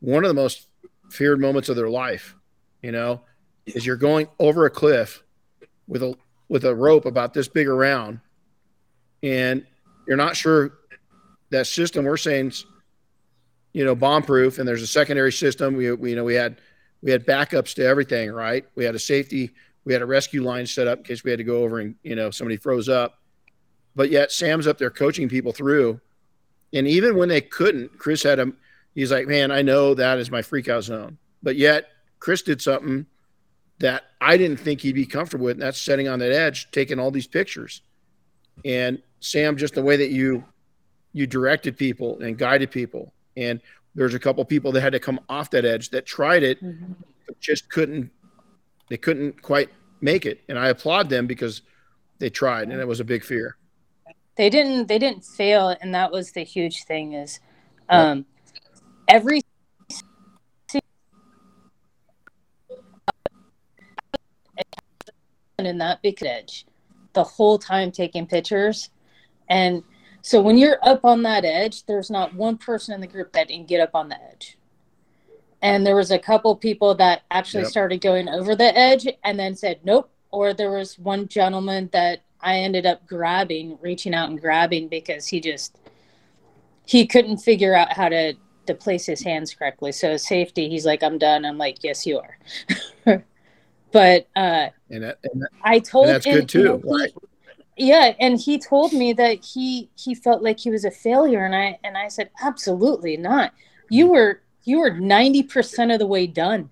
S2: one of the most feared moments of their life. You know, is you're going over a cliff with a with a rope about this big around, and you're not sure that system we're saying, you know, bomb proof, and there's a secondary system. We, we you know we had we had backups to everything, right? We had a safety, we had a rescue line set up in case we had to go over and you know somebody froze up. But yet Sam's up there coaching people through and even when they couldn't, Chris had him. He's like, man, I know that is my freak out zone. But yet, Chris did something that I didn't think he'd be comfortable with. And that's setting on that edge, taking all these pictures. And Sam, just the way that you you directed people and guided people. And there's a couple people that had to come off that edge that tried it, mm-hmm. just couldn't. They couldn't quite make it. And I applaud them because they tried, and it was a big fear
S5: they didn't they didn't fail and that was the huge thing is um every in that big edge the whole time taking pictures. And so when you're up on that edge there's not one person in the group that didn't get up on the edge. And there was a couple people that actually yep. started going over the edge and then said nope or there was one gentleman that I ended up grabbing, reaching out and grabbing because he just he couldn't figure out how to to place his hands correctly. So safety, he's like, "I'm done." I'm like, "Yes, you are." (laughs) but uh,
S2: and, that, and that,
S5: I told
S2: and that's good too.
S5: He, yeah, and he told me that he he felt like he was a failure, and I and I said, "Absolutely not. You mm-hmm. were you were ninety percent of the way done,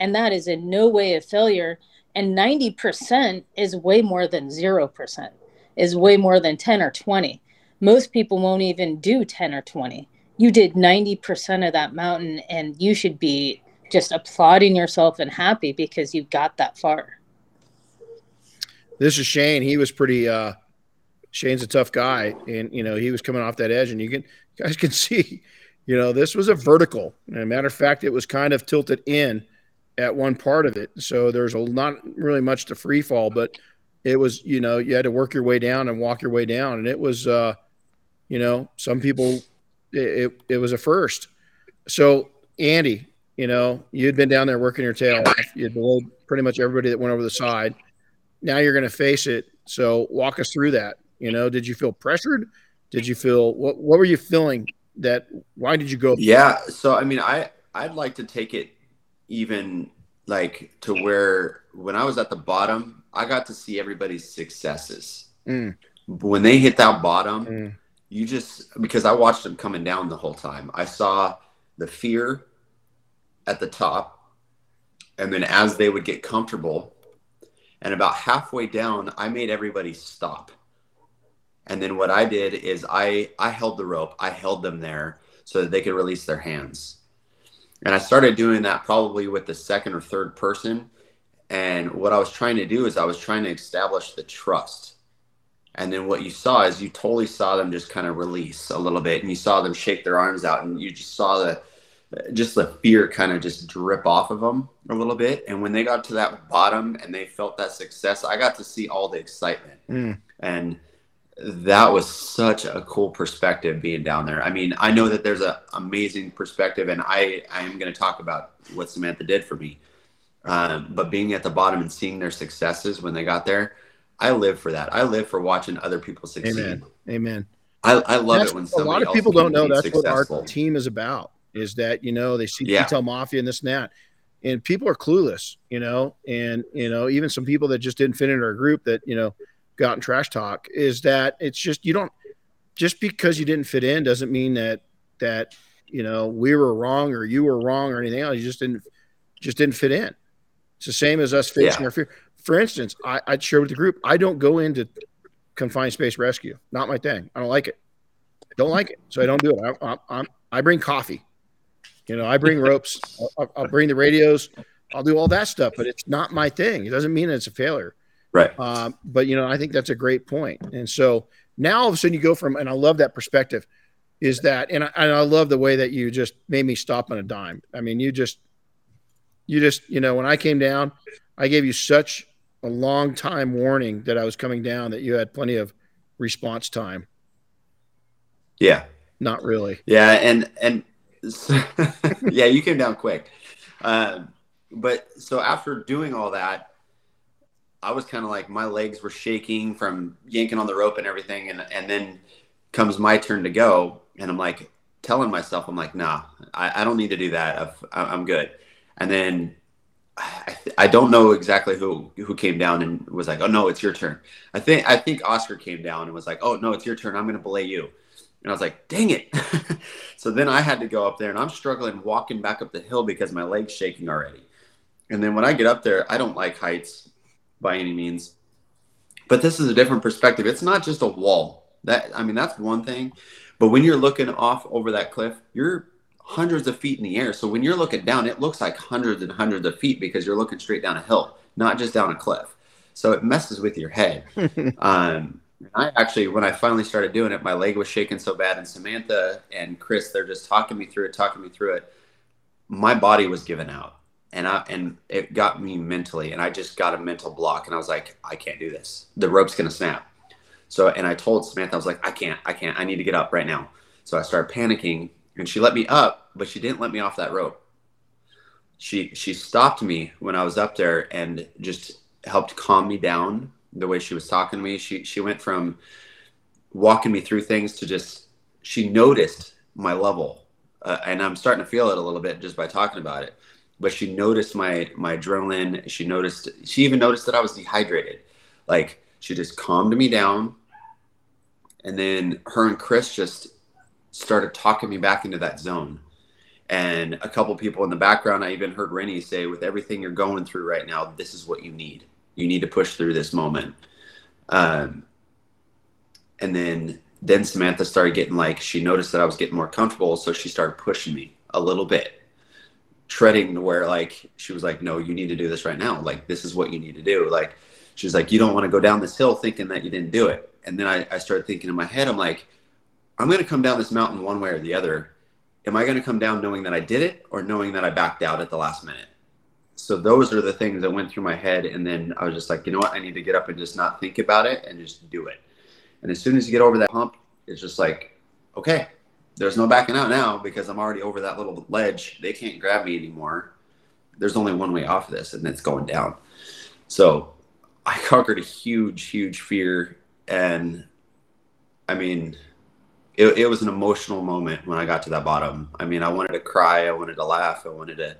S5: and that is in no way a failure." And 90% is way more than 0% is way more than 10 or 20 most people won't even do 10 or 20 you did 90% of that mountain and you should be just applauding yourself and happy because you got that far.
S2: This is shane. He was pretty uh shane's a tough guy and you know he was coming off that edge and you can you guys can (laughs) see You know, this was a vertical. And a matter of fact, it was kind of tilted in at one part of it. So there's a not really much to free fall, but it was, you know, you had to work your way down and walk your way down. And it was, uh, you know, some people, it, it, it was a first. So, Andy, you know, you'd been down there working your tail off. You'd below pretty much everybody that went over the side. Now you're going to face it. So, walk us through that. You know, did you feel pressured? Did you feel what? What were you feeling? That why did you go?
S6: Yeah. So, I mean, I I'd like to take it even like to where when I was at the bottom, I got to see everybody's successes.
S2: Mm.
S6: When they hit that bottom,
S2: Mm.
S6: you just because I watched them coming down the whole time. I saw the fear at the top, and then as they would get comfortable, and about halfway down, I made everybody stop. And then what I did is I I held the rope. I held them there so that they could release their hands. And I started doing that probably with the second or third person. And what I was trying to do is I was trying to establish the trust. And then what you saw is you totally saw them just kind of release a little bit and you saw them shake their arms out and you just saw the just the fear kind of just drip off of them a little bit. And when they got to that bottom and they felt that success, I got to see all the excitement.
S2: Mm.
S6: And that was such a cool perspective being down there. I mean, I know that there's an amazing perspective, and I, I am going to talk about what Samantha did for me. Um, but being at the bottom and seeing their successes when they got there, I live for that. I live for watching other people succeed.
S2: Amen. Amen.
S6: I, I love
S2: That's-
S6: it when
S2: a lot of people don't know that's what our team is about. Is that you know they see
S6: Yeah.
S2: Detail Mafia and this and that, and people are clueless. You know, and you know even some people that just didn't fit into our group that you know got in trash talk is that it's just you don't just because you didn't fit in doesn't mean that that you know we were wrong or you were wrong or anything else. You just didn't just didn't fit in. It's the same as us facing
S6: Yeah.
S2: our fear. For instance, I, I'd share with the group. I don't go into confined space rescue. Not my thing. I don't like it. Don't like it, so I don't do it. I, I, I'm, I bring coffee. You know, I bring ropes. (laughs) I'll, I'll bring the radios. I'll do all that stuff, but it's not my thing. It doesn't mean it's a failure.
S6: Right.
S2: Um, but you know, I think that's a great point. And so now all of a sudden you go from, and I love that perspective, is that, and I, and I love the way that you just made me stop on a dime. I mean, you just, you just, you know, when I came down, I gave you such a long time warning that I was coming down that you had plenty of response time.
S6: Yeah.
S2: Not really.
S6: Yeah, and and (laughs) yeah, you came down quick. Um, but so after doing all that, I was kind of like my legs were shaking from yanking on the rope and everything, and and then comes my turn to go, and I'm like telling myself, I'm like, nah, I, I don't need to do that. I- I'm good. And then I, I don't know exactly who who came down and was like, oh no, it's your turn. I think I think Oscar came down and was like, oh no, it's your turn. I'm to belay you. And I was like, dang it. (laughs) so then I had to go up there and I'm struggling walking back up the hill because my leg's shaking already. And then when I get up there, I don't like heights by any means. But this is a different perspective. It's not just a wall. That I mean, that's one thing. But when you're looking off over that cliff, you're hundreds of feet in the air. So when you're looking down, it looks like hundreds and hundreds of feet because you're looking straight down a hill, not just down a cliff. So it messes with your head. (laughs) um, and I actually, when I finally started doing it, my leg was shaking so bad, and Samantha and Chris, they're just talking me through it, talking me through it. My body was giving out, and I and it got me mentally, and I just got a mental block, and I was like, I can't do this. The rope's gonna snap. So, and I told Samantha, I was like, I can't, I can't, I need to get up right now. So I started panicking, and she let me up, but she didn't let me off that rope. She she stopped me when I was up there and just helped calm me down the way she was talking to me. She she went from walking me through things to just she noticed my level, uh, and I'm starting to feel it a little bit just by talking about it. But she noticed my my adrenaline. She noticed. She even noticed that I was dehydrated. Like she just calmed me down, and then her and Chris just started talking me back into that zone. And a couple people in the background, I even heard Renny say, "With everything you're going through right now, this is what you need. You need to push through this moment." Um, and then then Samantha started getting like she noticed that I was getting more comfortable, so she started pushing me a little bit, treading to where like she was like, "No, you need to do this right now. Like this is what you need to do." Like she's like, "You don't want to go down this hill thinking that you didn't do it." And then I, I started thinking in my head, I'm like, "I'm going to come down this mountain one way or the other. am I going to come down knowing that I did it or knowing that I backed out at the last minute? So those are the things that went through my head. And then I was just like, you know what? I need to get up and just not think about it and just do it. And as soon as you get over that hump, it's just like, okay, there's no backing out now because I'm already over that little ledge. They can't grab me anymore. There's only one way off of this, and it's going down. So I (laughs) conquered a huge, huge fear. And I mean, it, it was an emotional moment when I got to that bottom. I mean, I wanted to cry, I wanted to laugh, I wanted to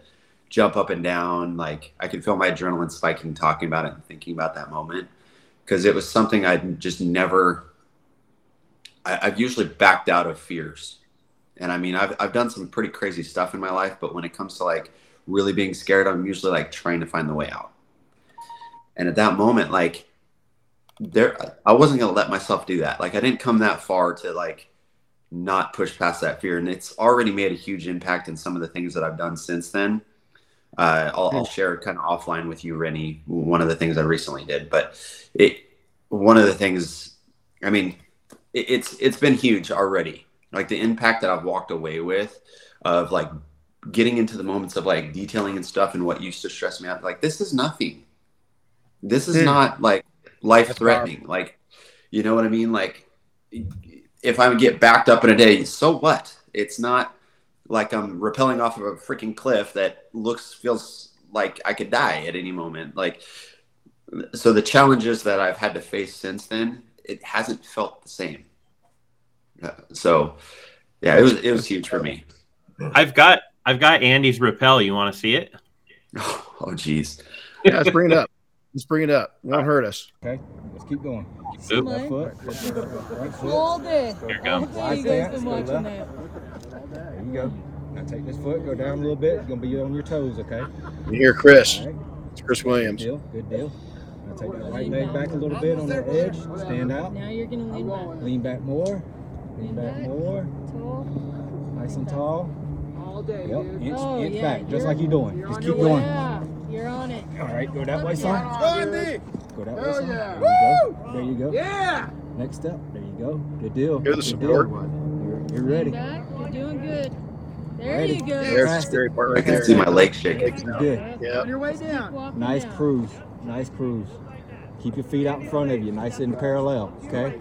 S6: jump up and down. Like I could feel my adrenaline spiking talking about it and thinking about that moment because it was something I'd just never. I, I've usually backed out of fears, and I mean I've I've done some pretty crazy stuff in my life, but when it comes to like really being scared, I'm usually like trying to find the way out. And at that moment, like there, I wasn't gonna let myself do that. Like I didn't come that far to like not push past that fear, and it's already made a huge impact in some of the things that I've done since then. Uh, I'll, I'll, share kind of offline with you, Renny, one of the things I recently did. But it, one of the things, I mean, it, it's it's been huge already. Like the impact that I've walked away with, of like getting into the moments of like detailing and stuff, and what used to stress me out. Like this is nothing. This is mm. not like life threatening. Like, you know what I mean? Like, if I get backed up in a day, so what? It's not like I'm rappelling off of a freaking cliff that looks feels like I could die at any moment. Like so the challenges that I've had to face since then, it hasn't felt the same. Uh, so yeah, it was it was huge for me.
S3: I've got I've got Andy's rappel. You want to see it? (laughs)
S6: Oh geez.
S2: Yeah, let's bring it up. Let's bring it up. It won't hurt us.
S8: Okay, let's keep going.
S3: Oop.
S8: Left foot. Right foot.
S9: Hold it.
S3: Here it comes.
S9: Hopefully you guys been watching that.
S8: There you go. Now take this foot, go down a little bit. You're gonna be on your toes, okay?
S2: You hear Chris.
S8: All right.
S2: It's Chris Williams.
S8: Deal. Good deal. Now take that right leg back a little bit on the edge. Stand out.
S9: Now you're gonna lean back.
S8: Lean back more. Lean back more.
S9: Tall.
S8: Nice and tall.
S10: All day,
S8: Yep.
S10: dude.
S8: Inch,
S9: Oh,
S8: inch
S9: yeah,
S8: back, just
S9: you're-
S8: like you're doing.
S10: you're
S8: Just
S10: on
S8: keep
S10: your way.
S8: going.
S9: Yeah, you're on it.
S8: All right, go that way, son.
S10: Andy!
S8: Go that way,
S10: Hell
S8: son.
S10: yeah.
S8: There you go. There you go.
S10: Yeah!
S8: Next step. There you go. Good deal.
S2: Hear the
S8: Good
S2: support.
S8: deal. You're, you're
S9: Lean
S8: ready.
S9: back. You're doing good. There
S8: Ready.
S9: you go.
S2: There's the scary part
S6: I
S2: right
S6: can
S2: there.
S6: see my legs shaking.
S8: You're good.
S2: Yeah.
S10: On your way
S9: Keep
S10: down.
S9: walking
S8: Nice
S9: down.
S8: cruise. Nice cruise. Keep your feet out in front of you, nice and parallel. Okay.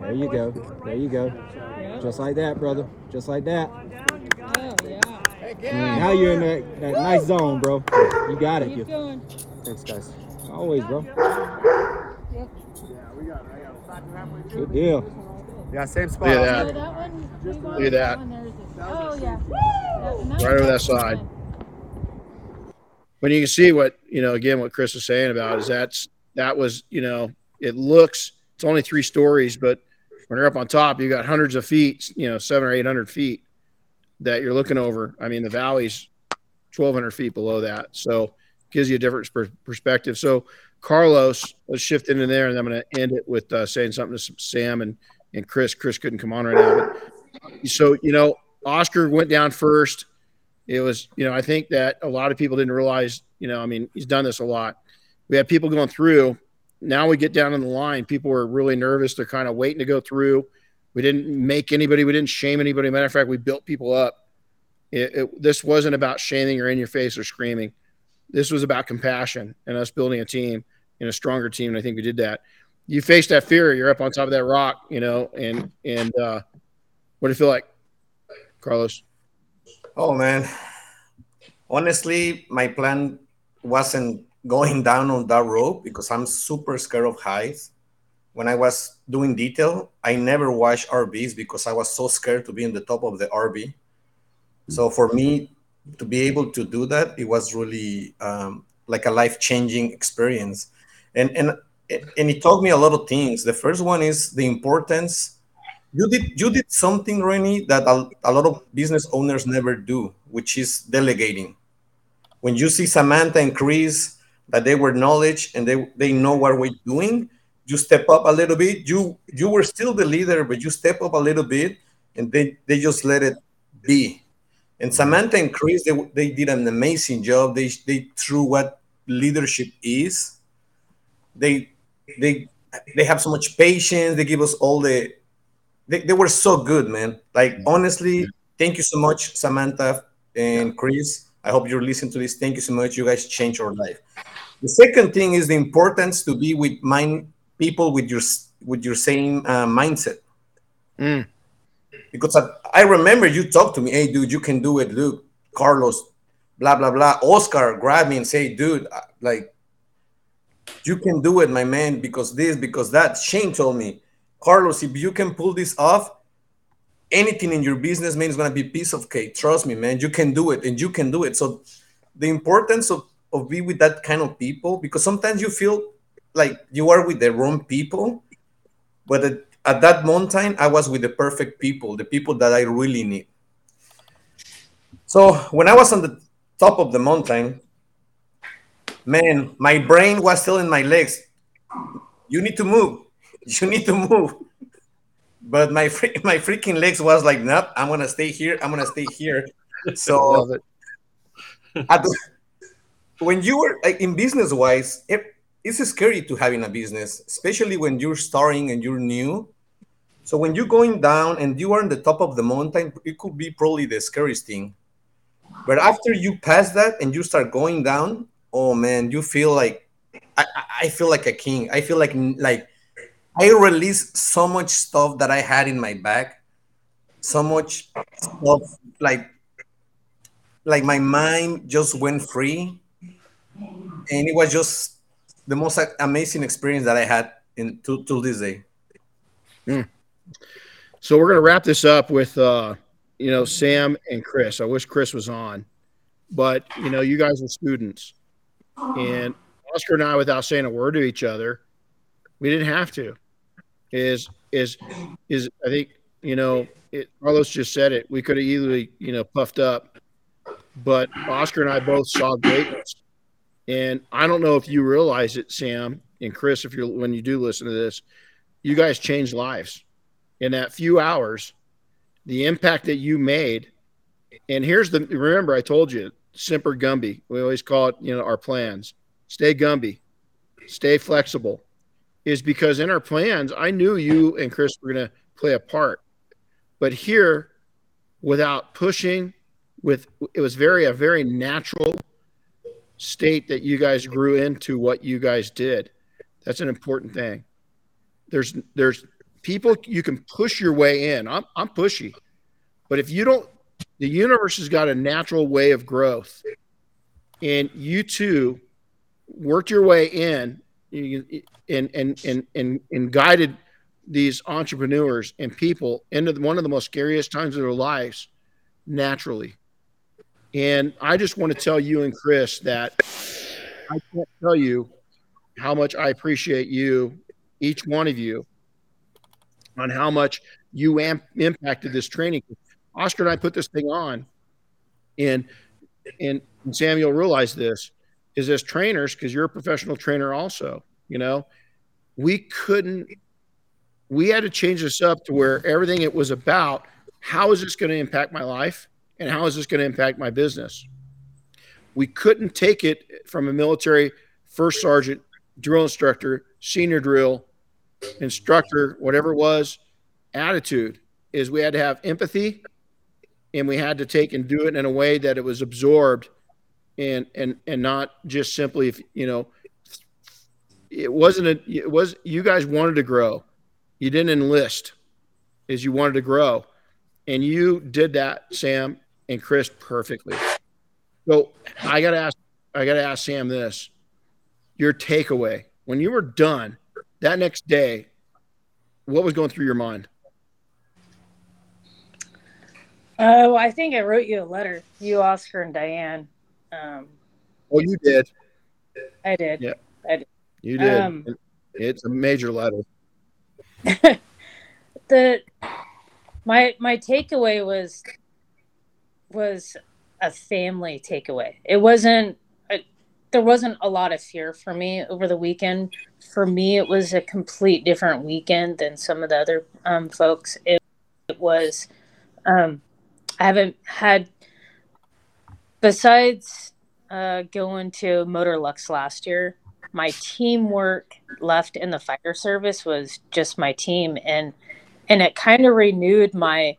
S8: There you go. There you go. Just like that, brother. Just like that.
S9: Oh, yeah.
S8: Mm, now you're in that, that nice zone, bro. You got it.
S9: Keep
S8: You-
S9: going.
S8: Thanks, guys. Always, bro. Good deal.
S10: Yeah, same spot.
S2: Look at that.
S9: that one, we want
S2: Look at that.
S9: one, there's this- Oh, yeah.
S2: Right over that side.
S9: fine.
S2: But you can see what you know again what Chris was saying about is that's that was you know it looks it's only three stories, but when you're up on top, you got hundreds of feet, you know, seven or eight hundred feet that you're looking over. I mean, the valley's twelve hundred feet below that, so gives you a different per- perspective. So Carlos, let's shift into there, and I'm going to end it with uh, saying something to Sam and and Chris. Chris couldn't come on right now, but so you know, Oscar went down first it was, you know, I think that a lot of people didn't realize, you know, I mean, he's done this a lot. We had people going through. Now we get down in the line. People were really nervous. They're kind of waiting to go through. We didn't make anybody. We didn't shame anybody. Matter of fact, we built people up. It, it, this wasn't about shaming or in your face or screaming. This was about compassion and us building a team and a stronger team. And I think we did that. You face that fear. You're up on top of that rock, you know, and and uh, what do you feel like, Carlos?
S7: Oh man, honestly, my plan wasn't going down on that rope because I'm super scared of heights. When I was doing detail, I never watched RVs because I was so scared to be in the top of the RV. So for me to be able to do that, it was really um, like a life changing experience, and and and it taught me a lot of things. The first one is the importance you did you did something Renny that a, a lot of business owners never do which is delegating when you see samantha and chris that they were knowledge and they they know what we're doing you step up a little bit you you were still the leader but you step up a little bit and they they just let it be and samantha and chris they, they did an amazing job they they threw what leadership is they they they have so much patience they give us all the they, they were so good, man. Like mm-hmm. honestly, thank you so much, Samantha and Chris. I hope you're listening to this. Thank you so much. You guys changed our life. The second thing is the importance to be with mind people with your with your same uh, mindset.
S2: Mm.
S7: Because I, I remember you talked to me, hey dude, you can do it, Luke, Carlos, blah blah blah. Oscar grabbed me and say, dude, uh, like you can do it, my man, because this, because that. Shane told me, Carlos, if you can pull this off, anything in your business, man, is gonna be piece of cake. Trust me, man, you can do it, and you can do it. So the importance of of be with that kind of people, because sometimes you feel like you are with the wrong people, but at, at that mountain, I was with the perfect people, the people that I really need. So when I was on the top of the mountain, man, my brain was telling my legs, "You need to move. (laughs) You need to move." But my (laughs) my freaking legs was like, "Nope, I'm gonna stay here. I'm gonna stay here." (laughs) So at the- when you were like in business wise, it, it's scary to having a business, especially when you're starting and you're new. So when you're going down and you are on the top of the mountain, it could be probably the scariest thing. But after you pass that and you start going down, oh man, you feel like I, I- feel like a king. I feel like like I released so much stuff that I had in my back, so much stuff like like my mind just went free, and it was just the most amazing experience that I had in to, till this day.
S2: So we're gonna wrap this up with uh, you know, Sam and Chris. I wish Chris was on, but you know, you guys are students, and Oscar and I, without saying a word to each other, we didn't have to. Is is is I think you know, it, Carlos just said it. We could have easily you know puffed up, but Oscar and I both saw greatness, and I don't know if you realize it, Sam and Chris, if you're when you do listen to this, you guys changed lives in that few hours, the impact that you made. And here's the remember, I told you, semper Gumby. We always call it, you know, our plans. Stay Gumby, stay flexible. Is because in our plans, I knew you and Chris were going to play a part. But here, without pushing, with it was very a very natural state that you guys grew into what you guys did. That's an important thing. There's there's people you can push your way in. I'm I'm pushy. But if you don't the universe has got a natural way of growth. And you two worked your way in and and and and, and guided these entrepreneurs and people into one of the most scariest times of their lives naturally. And I just want to tell you and Chris that I can't tell you how much I appreciate you, each one of you, on how much you am- impacted this training. Oscar and I put this thing on, and and Samuel realized this is as trainers because you're a professional trainer also. You know, we couldn't. We had to change this up to where everything it was about. How is this going to impact my life, and how is this going to impact my business? We couldn't take it from a military first sergeant, drill instructor, senior drill, instructor, whatever it was, attitude is we had to have empathy and we had to take and do it in a way that it was absorbed and and and not just simply if you know it wasn't a it was you guys wanted to grow you didn't enlist is you wanted to grow and you did that sam and chris perfectly so i gotta ask i gotta ask sam this your takeaway when you were done that next day what was going through your mind
S5: Oh, I think I wrote you a letter. You, Oscar, and Diane. Um,
S2: oh you did
S5: I did.
S2: Yeah.
S5: I did.
S2: you did
S5: Um,
S2: it's a major letter (laughs)
S5: the my my takeaway was was a family takeaway. It wasn't a, there wasn't a lot of fear for me over the weekend. For me, it was a complete different weekend than some of the other um, folks. It, it was um, I haven't had besides uh, going to Motor Lux last year. My teamwork left in the fire service was just my team, and and it kind of renewed my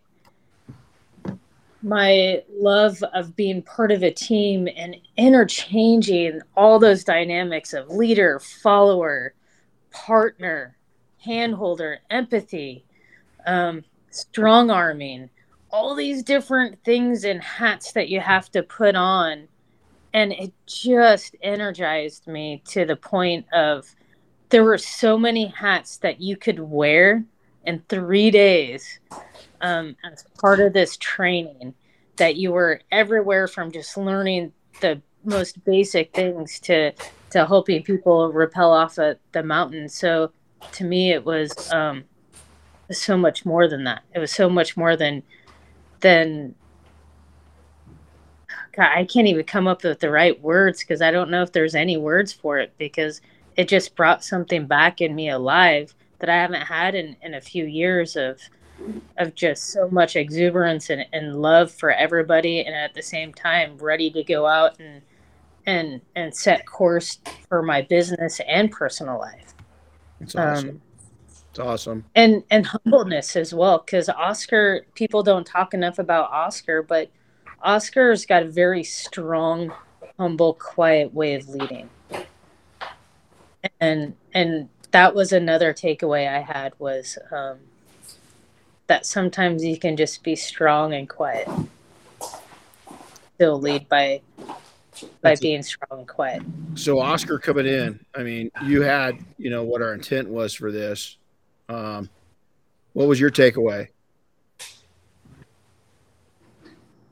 S5: my love of being part of a team and interchanging all those dynamics of leader, follower, partner, handholder, empathy, um, strong arming, all these different things and hats that you have to put on. And it just energized me to the point of there were so many hats that you could wear in three days um, as part of this training that you were everywhere from just learning the most basic things to to helping people rappel off of the mountain. So to me it was um, so much more than that. It was so much more than than God, i can't even come up with the right words because i don't know if there's any words for it because it just brought something back in me alive that i haven't had in, in a few years of of just so much exuberance and, and love for everybody and at the same time ready to go out and and and set course for my business and personal life
S2: It's awesome. Um, it's awesome.
S5: And and humbleness as well, because Oscar people don't talk enough about Oscar, but Oscar's got a very strong, humble, quiet way of leading. And and that was another takeaway I had was um, that sometimes you can just be strong and quiet. Still lead by by That's being strong and quiet.
S2: So Oscar coming in, I mean, you had, you know, what our intent was for this. Um, what was your takeaway?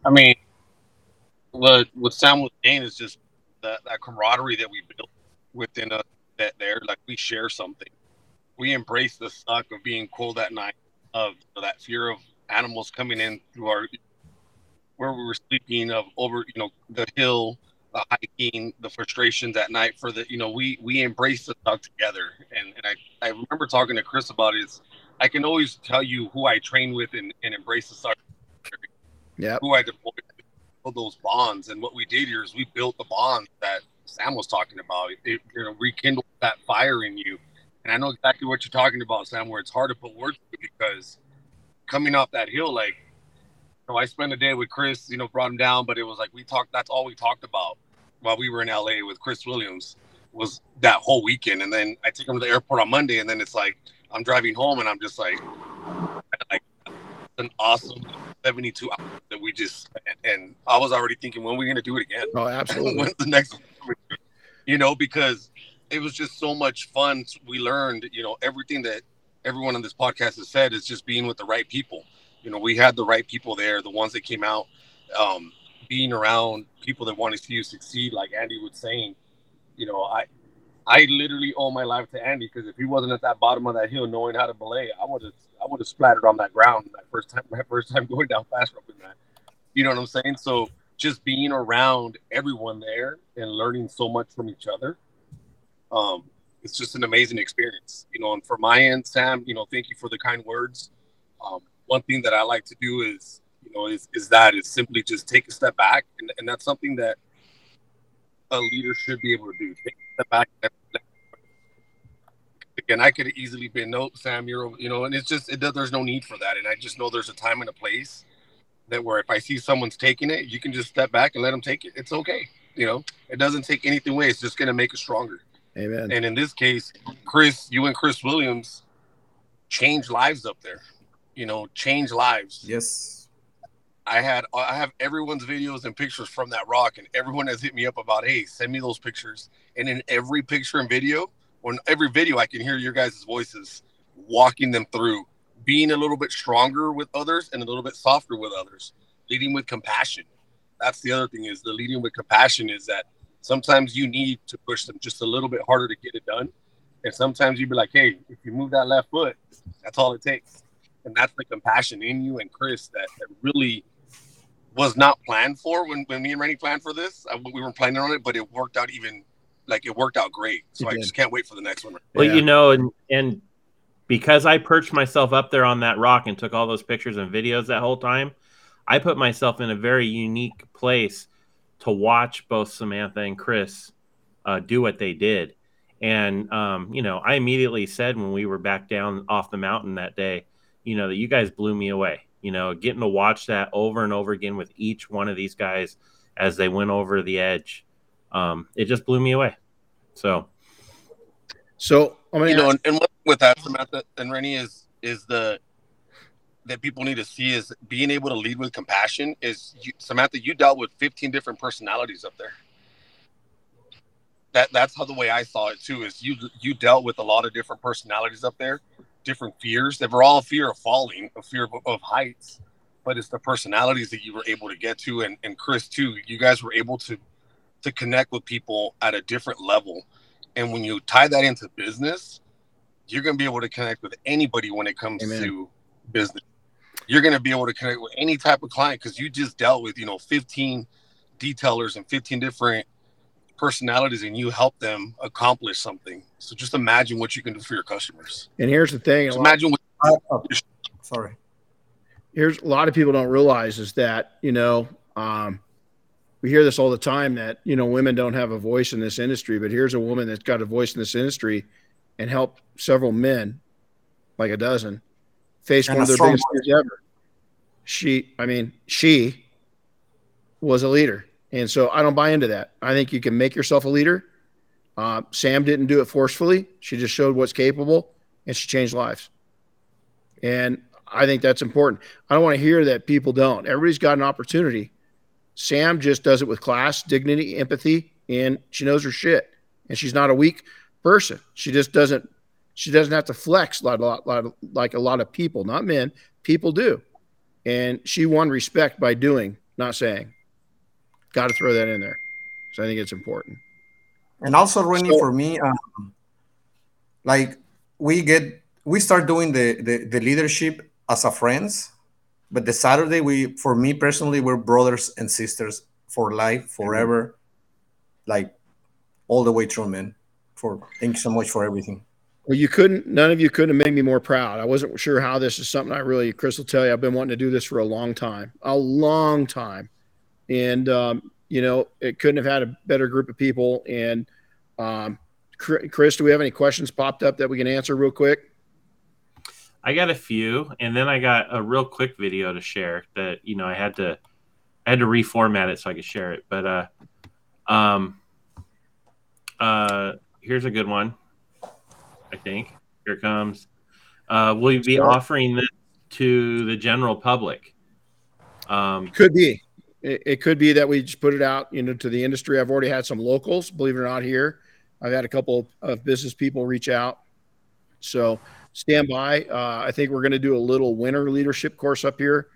S4: I mean, what what Sam was saying is just that, that camaraderie that we built within us that there, like we share something. We embrace the suck of being cold at night of that fear of animals coming in through our where we were sleeping of over you know the hill the hiking the frustrations at night for the you know we we embrace the suck together and, and i i remember talking to chris about it is i can always tell you who i train with and, and embrace the suck.
S2: yeah
S4: who i deploy those bonds. And what we did here is we built the bonds that sam was talking about. It you know rekindled that fire in you. And I know exactly what you're talking about, Sam, where it's hard to put words to because coming off that hill, like, you know, I spent a day with Chris, you know, brought him down, but it was like we talked, that's all we talked about while we were in LA with Chris Williams was that whole weekend. And then I took him to the airport on Monday, and then it's like I'm driving home and I'm just like, like an awesome 72 hours that we just, and I was already thinking, when are we going to do it again?
S2: Oh, (laughs) absolutely.
S4: When's the next, you know, because it was just so much fun. We learned, you know, everything that everyone on this podcast has said is just being with the right people. You know, we had the right people there, the ones that came out, um, being around people that want to see you succeed, like Andy was saying. You know, I I literally owe my life to Andy because if he wasn't at that bottom of that hill knowing how to belay, I would have I would have splattered on that ground that first time (laughs) my first time going down fast rope in that. You know what I'm saying? So just being around everyone there and learning so much from each other um, it's just an amazing experience, you know. And for my end, Sam, you know, thank you for the kind words. Um, one thing that I like to do is, you know, is is that is simply just take a step back, and, and that's something that a leader should be able to do. Take a step back. Again, I could have easily been no, Sam, you're, you know, and it's just it, there's no need for that, and I just know there's a time and a place that where if I see someone's taking it, you can just step back and let them take it. It's okay. You know, it doesn't take anything away. It's just going to make it stronger.
S2: Amen.
S4: And in this case, Chris, you and Chris Williams changed lives up there. You know, change lives.
S7: Yes.
S4: I had I have everyone's videos and pictures from that rock, and everyone has hit me up about, hey, send me those pictures. And in every picture and video, or in every video, I can hear your guys' voices walking them through, being a little bit stronger with others and a little bit softer with others, leading with compassion. That's the other thing is the leading with compassion is that sometimes you need to push them just a little bit harder to get it done. And sometimes you'd be like, hey, if you move that left foot, that's all it takes. And that's the compassion in you and Chris that, that really was not planned for when, when me and Randy planned for this. I, we weren't planning on it, but it worked out even like it worked out great. So I just can't wait for the next one.
S3: Well, yeah. you know, and and because I perched myself up there on that rock and took all those pictures and videos that whole time, I put myself in a very unique place to watch both Samantha and Chris uh, do what they did. And, um, you know, I immediately said when we were back down off the mountain that day, you know, that you guys blew me away. You know, getting to watch that over and over again with each one of these guys as they went over the edge, um, it just blew me away. So,
S2: So I'm gonna
S4: you know, and, and what- with that, Samantha and Renny is is the that people need to see is being able to lead with compassion. Is you, Samantha, you dealt with 15 different personalities up there. That that's how the way I saw it too. Is you you dealt with a lot of different personalities up there, different fears. They were all a fear of falling, a fear of, of heights, but it's the personalities that you were able to get to. And and Chris too, you guys were able to to connect with people at a different level. And when you tie that into business, you're going to be able to connect with anybody when it comes
S2: Amen.
S4: to business. You're going to be able to connect with any type of client because you just dealt with, you know, 15 detailers and 15 different personalities and you help them accomplish something. So just imagine what you can do for your customers.
S2: and here's the thing. a
S4: Just
S2: lot-
S4: imagine what
S7: Sorry.
S2: here's a lot of people don't realize is that you know um, we hear this all the time that you know women don't have a voice in this industry but here's a woman that's got a voice in this industry and helped several men like a dozen face
S7: And
S2: one of their biggest fears ever she i mean she was a leader and so i don't buy into that i think you can make yourself a leader uh, sam didn't do it forcefully she just showed what's capable and she changed lives and I think that's important. I don't want to hear that people don't. Everybody's got an opportunity. Sam just does it with class, dignity, empathy, and she knows her shit. And she's not a weak person. She just doesn't. She doesn't have to flex like a lot, lot like a lot of people, not men. People do, and she won respect by doing, not saying. Got to throw that in there, because I think it's important.
S7: And also, Renny,
S2: So-
S7: for me, um, like we get we start doing the, the the leadership as a friends, but the Saturday we, for me personally, we're brothers and sisters for life, forever, like all the way through, man. For thank you so much for everything.
S2: Well, you couldn't. None of you couldn't have made me more proud. I wasn't sure how this is something I really. Chris will tell you. I've been wanting to do this for a long time, a long time, and um, you know, it couldn't have had a better group of people. And um, Chris, do we have any questions popped up that we can answer real quick?
S3: I got a few, and then I got a real quick video to share that you know I had to I had to reformat it so I could share it. But uh, um, uh, here's a good one. I think here it comes. Uh, will you be offering this to the general public? Um,
S2: Could be. It, it could be that we just put it out, you know, to the industry. I've already had some locals, believe it or not, here. I've had a couple of business people reach out. So stand by. Uh, I think we're going to do a little winter leadership course up here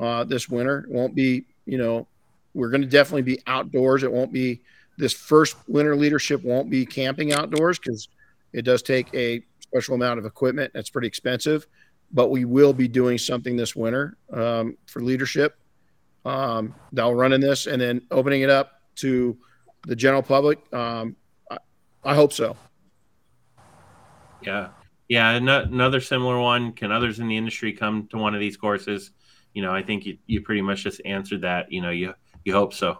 S2: uh, this winter. It won't be, you know, we're going to definitely be outdoors. It won't be this first winter leadership won't be camping outdoors because it does take a special amount of equipment. That's pretty expensive, but we will be doing something this winter um, for leadership. Um, that'll run in this and then opening it up to the general public. Um, I, I hope so.
S3: Yeah. Yeah. an- Another similar one. Can others in the industry come to one of these courses? You know, I think you, you pretty much just answered that. You know, you, you hope so.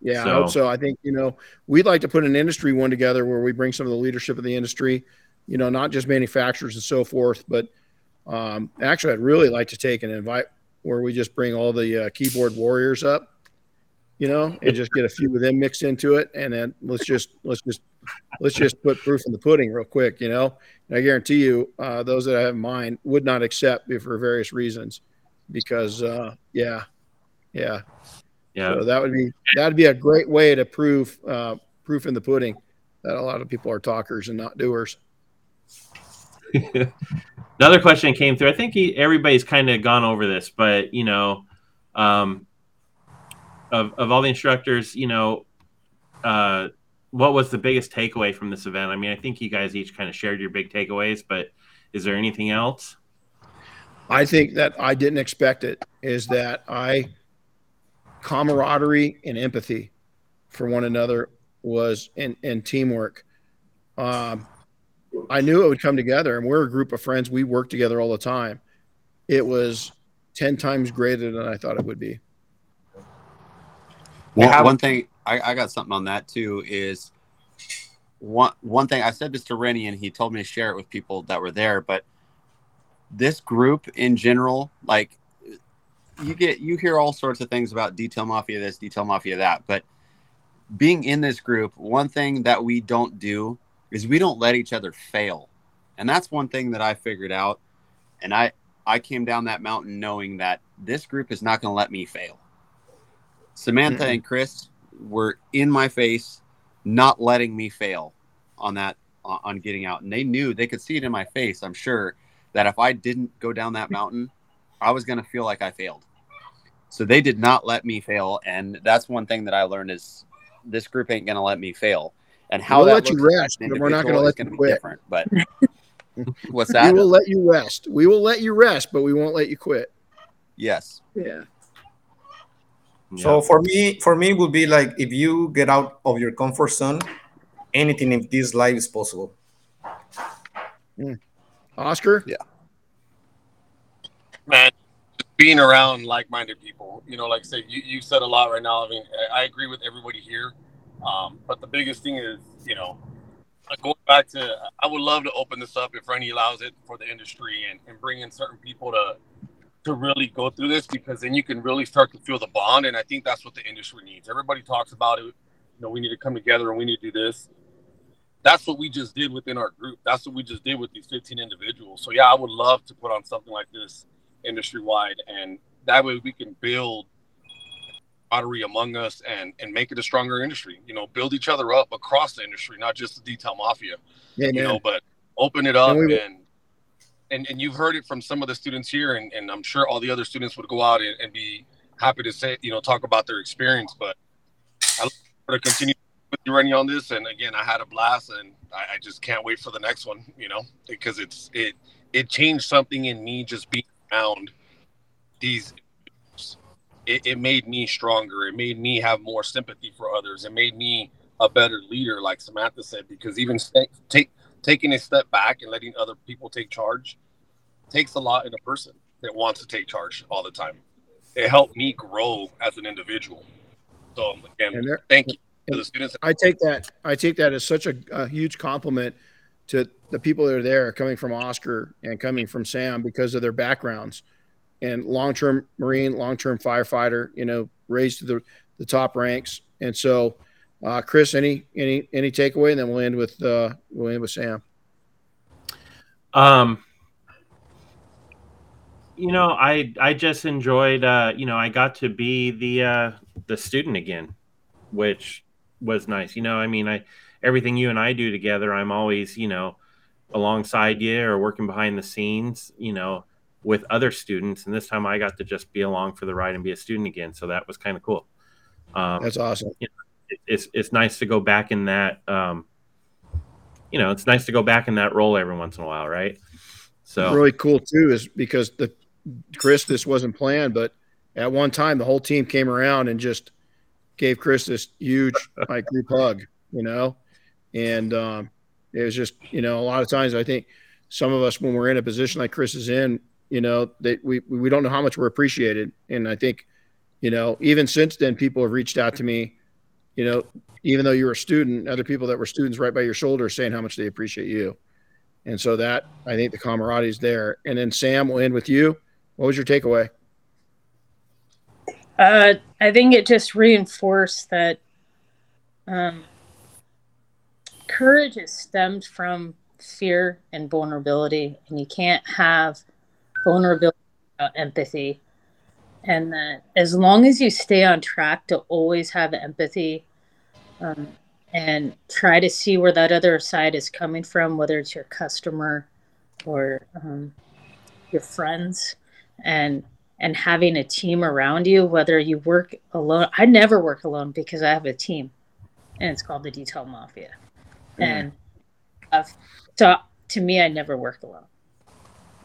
S2: Yeah, I
S3: So-
S2: hope so. I think, you know, we'd like to put an industry one together where we bring some of the leadership of the industry, you know, not just manufacturers and so forth, but um, actually, I'd really like to take an invite where we just bring all the uh, keyboard warriors up, you know, and just get a few of them mixed into it. And then let's just, let's just, let's just put proof in the pudding real quick, you know. And I guarantee you, uh, those that I have in mind would not accept me for various reasons because, uh, yeah, yeah.
S3: Yeah.
S2: So that would be that'd be a great way to prove uh, proof in the pudding that a lot of people are talkers and not doers. (laughs)
S3: Another question came through. I think he, everybody's kind of gone over this, but you know, um, of of all the instructors, you know, uh, what was the biggest takeaway from this event? I mean, I think you guys each kind of shared your big takeaways, but is there anything else?
S2: I think that I didn't expect it is that I camaraderie and empathy for one another was and, and teamwork. Um, I knew it would come together, and we're a group of friends. We work together all the time. It was ten times greater than I thought it would be.
S6: One,
S7: have-
S6: one thing I, I got something on that too is one one thing I said this to Renny and he told me to share it with people that were there, but this group in general, like you get you hear all sorts of things about detail mafia this, detail mafia that, but being in this group, one thing that we don't do is we don't let each other fail. And that's one thing that I figured out. And I I came down that mountain knowing that this group is not going to let me fail. Samantha
S2: Mhm.
S6: and Chris were in my face, not letting me fail on that on on getting out. And they knew they could see it in my face. I'm sure that if I didn't go down that mountain, I was going to feel like I failed. So they did not let me fail, and that's one thing that I learned is this group ain't going to let me fail. And how
S2: We'll
S6: that
S2: let you
S6: looks
S2: rest, but we're not gonna let you
S6: gonna
S2: quit.
S6: different. But (laughs) what's
S2: We
S6: that?
S2: will let you rest. We will let you rest, but we won't let you quit.
S6: Yes.
S2: Yeah.
S7: So for me, for me, it would be like if you get out of your comfort zone, anything in this life is possible.
S2: Oscar?
S6: Yeah.
S4: man being around like-minded people you know like say you, you said a lot right now i mean i, I agree with everybody here um, but the biggest thing is you know like, going back to i would love to open this up if renny allows it for the industry and, and bring in certain people to to really go through this because then you can really start to feel the bond and i think that's what the industry needs. Everybody talks about it. You know we need to come together and we need to do this. That's what we just did within our group. That's what we just did with these 15 individuals. So yeah i would love to put on something like this industry wide and that way we can build camaraderie among us and and make it a stronger industry. You know build each other up across the industry not just the detail mafia.
S2: Amen.
S4: you know but open it up
S2: And
S4: and and, you've heard it from some of the students here and, and i'm sure all the other students would go out and, and be happy to say you know talk about their experience but i look forward to continue with you Renny, on this. And again i had a blast and I, I just can't wait for the next one you know because it's it it changed something in me just being around these it, it made me stronger. It made me have more sympathy for others. It made me a better leader like samantha said because even sta- take taking a step back and letting other people take charge takes a lot in a person that wants to take charge all the time it helped me grow as an individual so again
S2: And there-
S4: thank you to the students
S2: I take that. I take that as such a, a huge compliment to the people that are there, coming from Oscar and coming from Sam because of their backgrounds and long-term Marine, long-term firefighter. You know, raised to the the top ranks. And so, uh, Chris, any any any takeaway? And then we'll end with uh, we'll end with Sam.
S3: Um, you know, I I just enjoyed. Uh, you know, I got to be the uh, the student again, which was nice. You know, I mean, I everything you and I do together, I'm always you know alongside you or working behind the scenes. You know, with other students, and this time I got to just be along for the ride and be a student again. So that was kind of cool. Um,
S2: That's awesome.
S3: you know, it's it's nice to go back in that. Um, you know, it's nice to go back in that role every once in a while, right? So
S2: really cool too is because the Chris, this wasn't planned, but at one time the whole team came around and just gave Chris this huge like group hug, you know, and um, it was just you know a lot of times I think some of us when we're in a position like Chris is in, you know, that we we don't know how much we're appreciated, and I think you know even since then people have reached out to me, you know, even though you were a student, other people that were students right by your shoulder saying how much they appreciate you. And so that I think the camaraderie is there. And then Sam, we'll end with you. What was your takeaway?
S5: Uh, I think it just reinforced that um, courage is stemmed from fear and vulnerability, and you can't have vulnerability without empathy. And that as long as you stay on track to always have empathy um, and try to see where that other side is coming from, whether it's your customer or um, your friends, and and having a team around you, whether you work alone. I never work alone because I have a team, and it's called the Detail Mafia. And uh, so to me, I never work alone.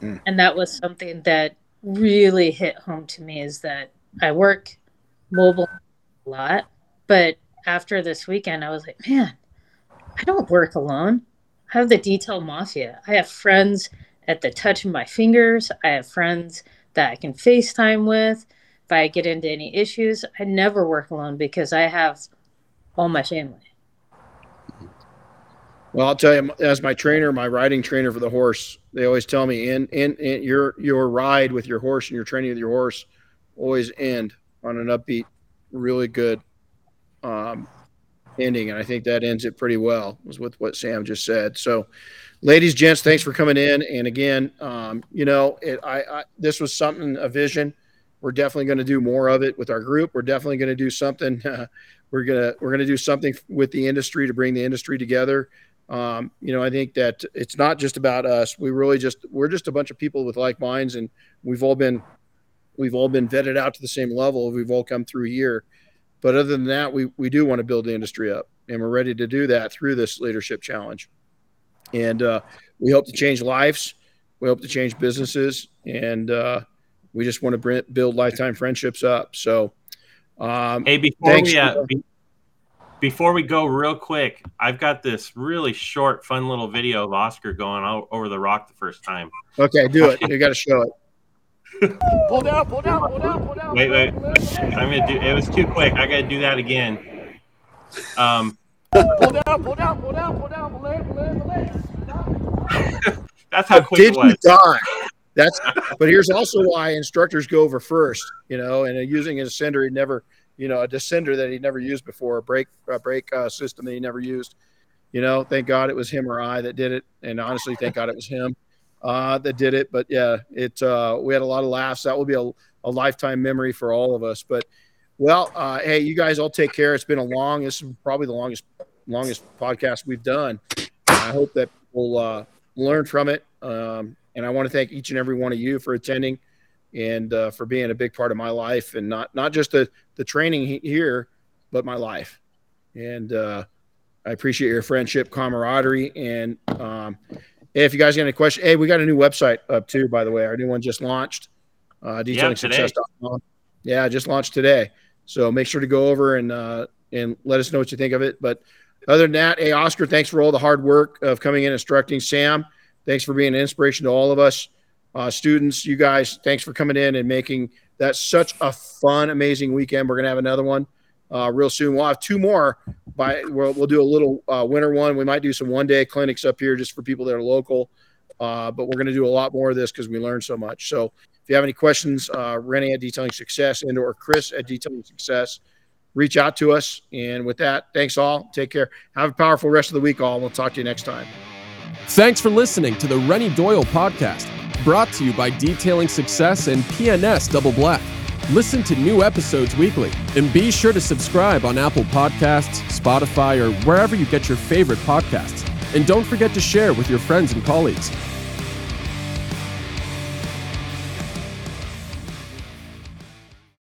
S2: Mm.
S5: And that was something that really hit home to me is that I work mobile a lot, but after this weekend, I was like, man, I don't work alone. I have the Detail Mafia. I have friends at the touch of my fingers. I have friends that I can FaceTime with. If I get into any issues, I never work alone because I have all my family.
S2: Well, I'll tell you, as my trainer, my riding trainer for the horse, they always tell me, in in, in your your ride with your horse and your training with your horse, always end on an upbeat, really good um, ending, and I think that ends it pretty well. Was with what Sam just said. So, ladies, gents, thanks for coming in. And again, um, you know, it, I, I this was something a vision. We're definitely going to do more of it with our group. We're definitely going to do something. Uh, (laughs) we're gonna we're gonna do something with the industry to bring the industry together. Um, you know, I think that it's not just about us. We really just we're just a bunch of people with like minds, and we've all been we've all been vetted out to the same level. We've all come through here. But other than that, we we do want to build the industry up, and we're ready to do that through this leadership challenge. And uh, we hope to change lives. We hope to change businesses, and uh, we just want to build lifetime friendships up. So, um,
S3: hey, before we uh, be, before we go, real quick, I've got this really short, fun little video of Oscar going over the rock the first time.
S2: Okay, do it. (laughs) You got to show
S10: it. Pull down, pull down, pull down, pull down.
S3: Wait, wait. I'm gonna do. It was too quick. I gotta do that again. Um.
S10: pull down, pull down, pull down, pull down, belay, belay, belay. (laughs)
S3: That's how quick
S2: Did
S3: it was.
S2: Die? That's. But here's also why instructors go over first. You know, and using a sender, he never you know, a descender that he never used before, a brake a brake uh, system that he never used. You know, thank God it was him or I that did it, and honestly, thank God it was him uh, that did it. But yeah, it uh, we had a lot of laughs. That will be a, a lifetime memory for all of us. But well, uh, hey, you guys all take care. It's been a long. This is probably the longest longest podcast we've done. I hope that we'll uh, learn from it. Um, and I want to thank each and every one of you for attending and uh, for being a big part of my life and not not just the the training here, but my life. And uh, I appreciate your friendship, camaraderie, and um, if you guys got any questions, hey, we got a new website up too, by the way. Our new one just launched. Uh, detailingsuccess.com. Yeah, just launched today. So make sure to go over and uh, and let us know what you think of it. But other than that, hey, Oscar, thanks for all the hard work of coming in instructing. Sam, thanks for being an inspiration to all of us uh, students, you guys, thanks for coming in and making that such a fun, amazing weekend. We're gonna have another one uh, real soon. We'll have two more. By we'll, we'll do a little uh, winter one. We might do some one day clinics up here just for people that are local. Uh, but we're going to do a lot more of this because we learned so much. So if you have any questions, uh, Renny at Detailing Success and or Chris at Detailing Success, reach out to us. And with that, thanks all. Take care. Have a powerful rest of the week, all. We'll talk to you next time.
S1: Thanks for listening to the Renny Doyle podcast brought to you by Detailing Success and P&S Double Black. Listen to new episodes weekly and be sure to subscribe on Apple Podcasts, Spotify, or wherever you get your favorite podcasts. And don't forget to share with your friends and colleagues.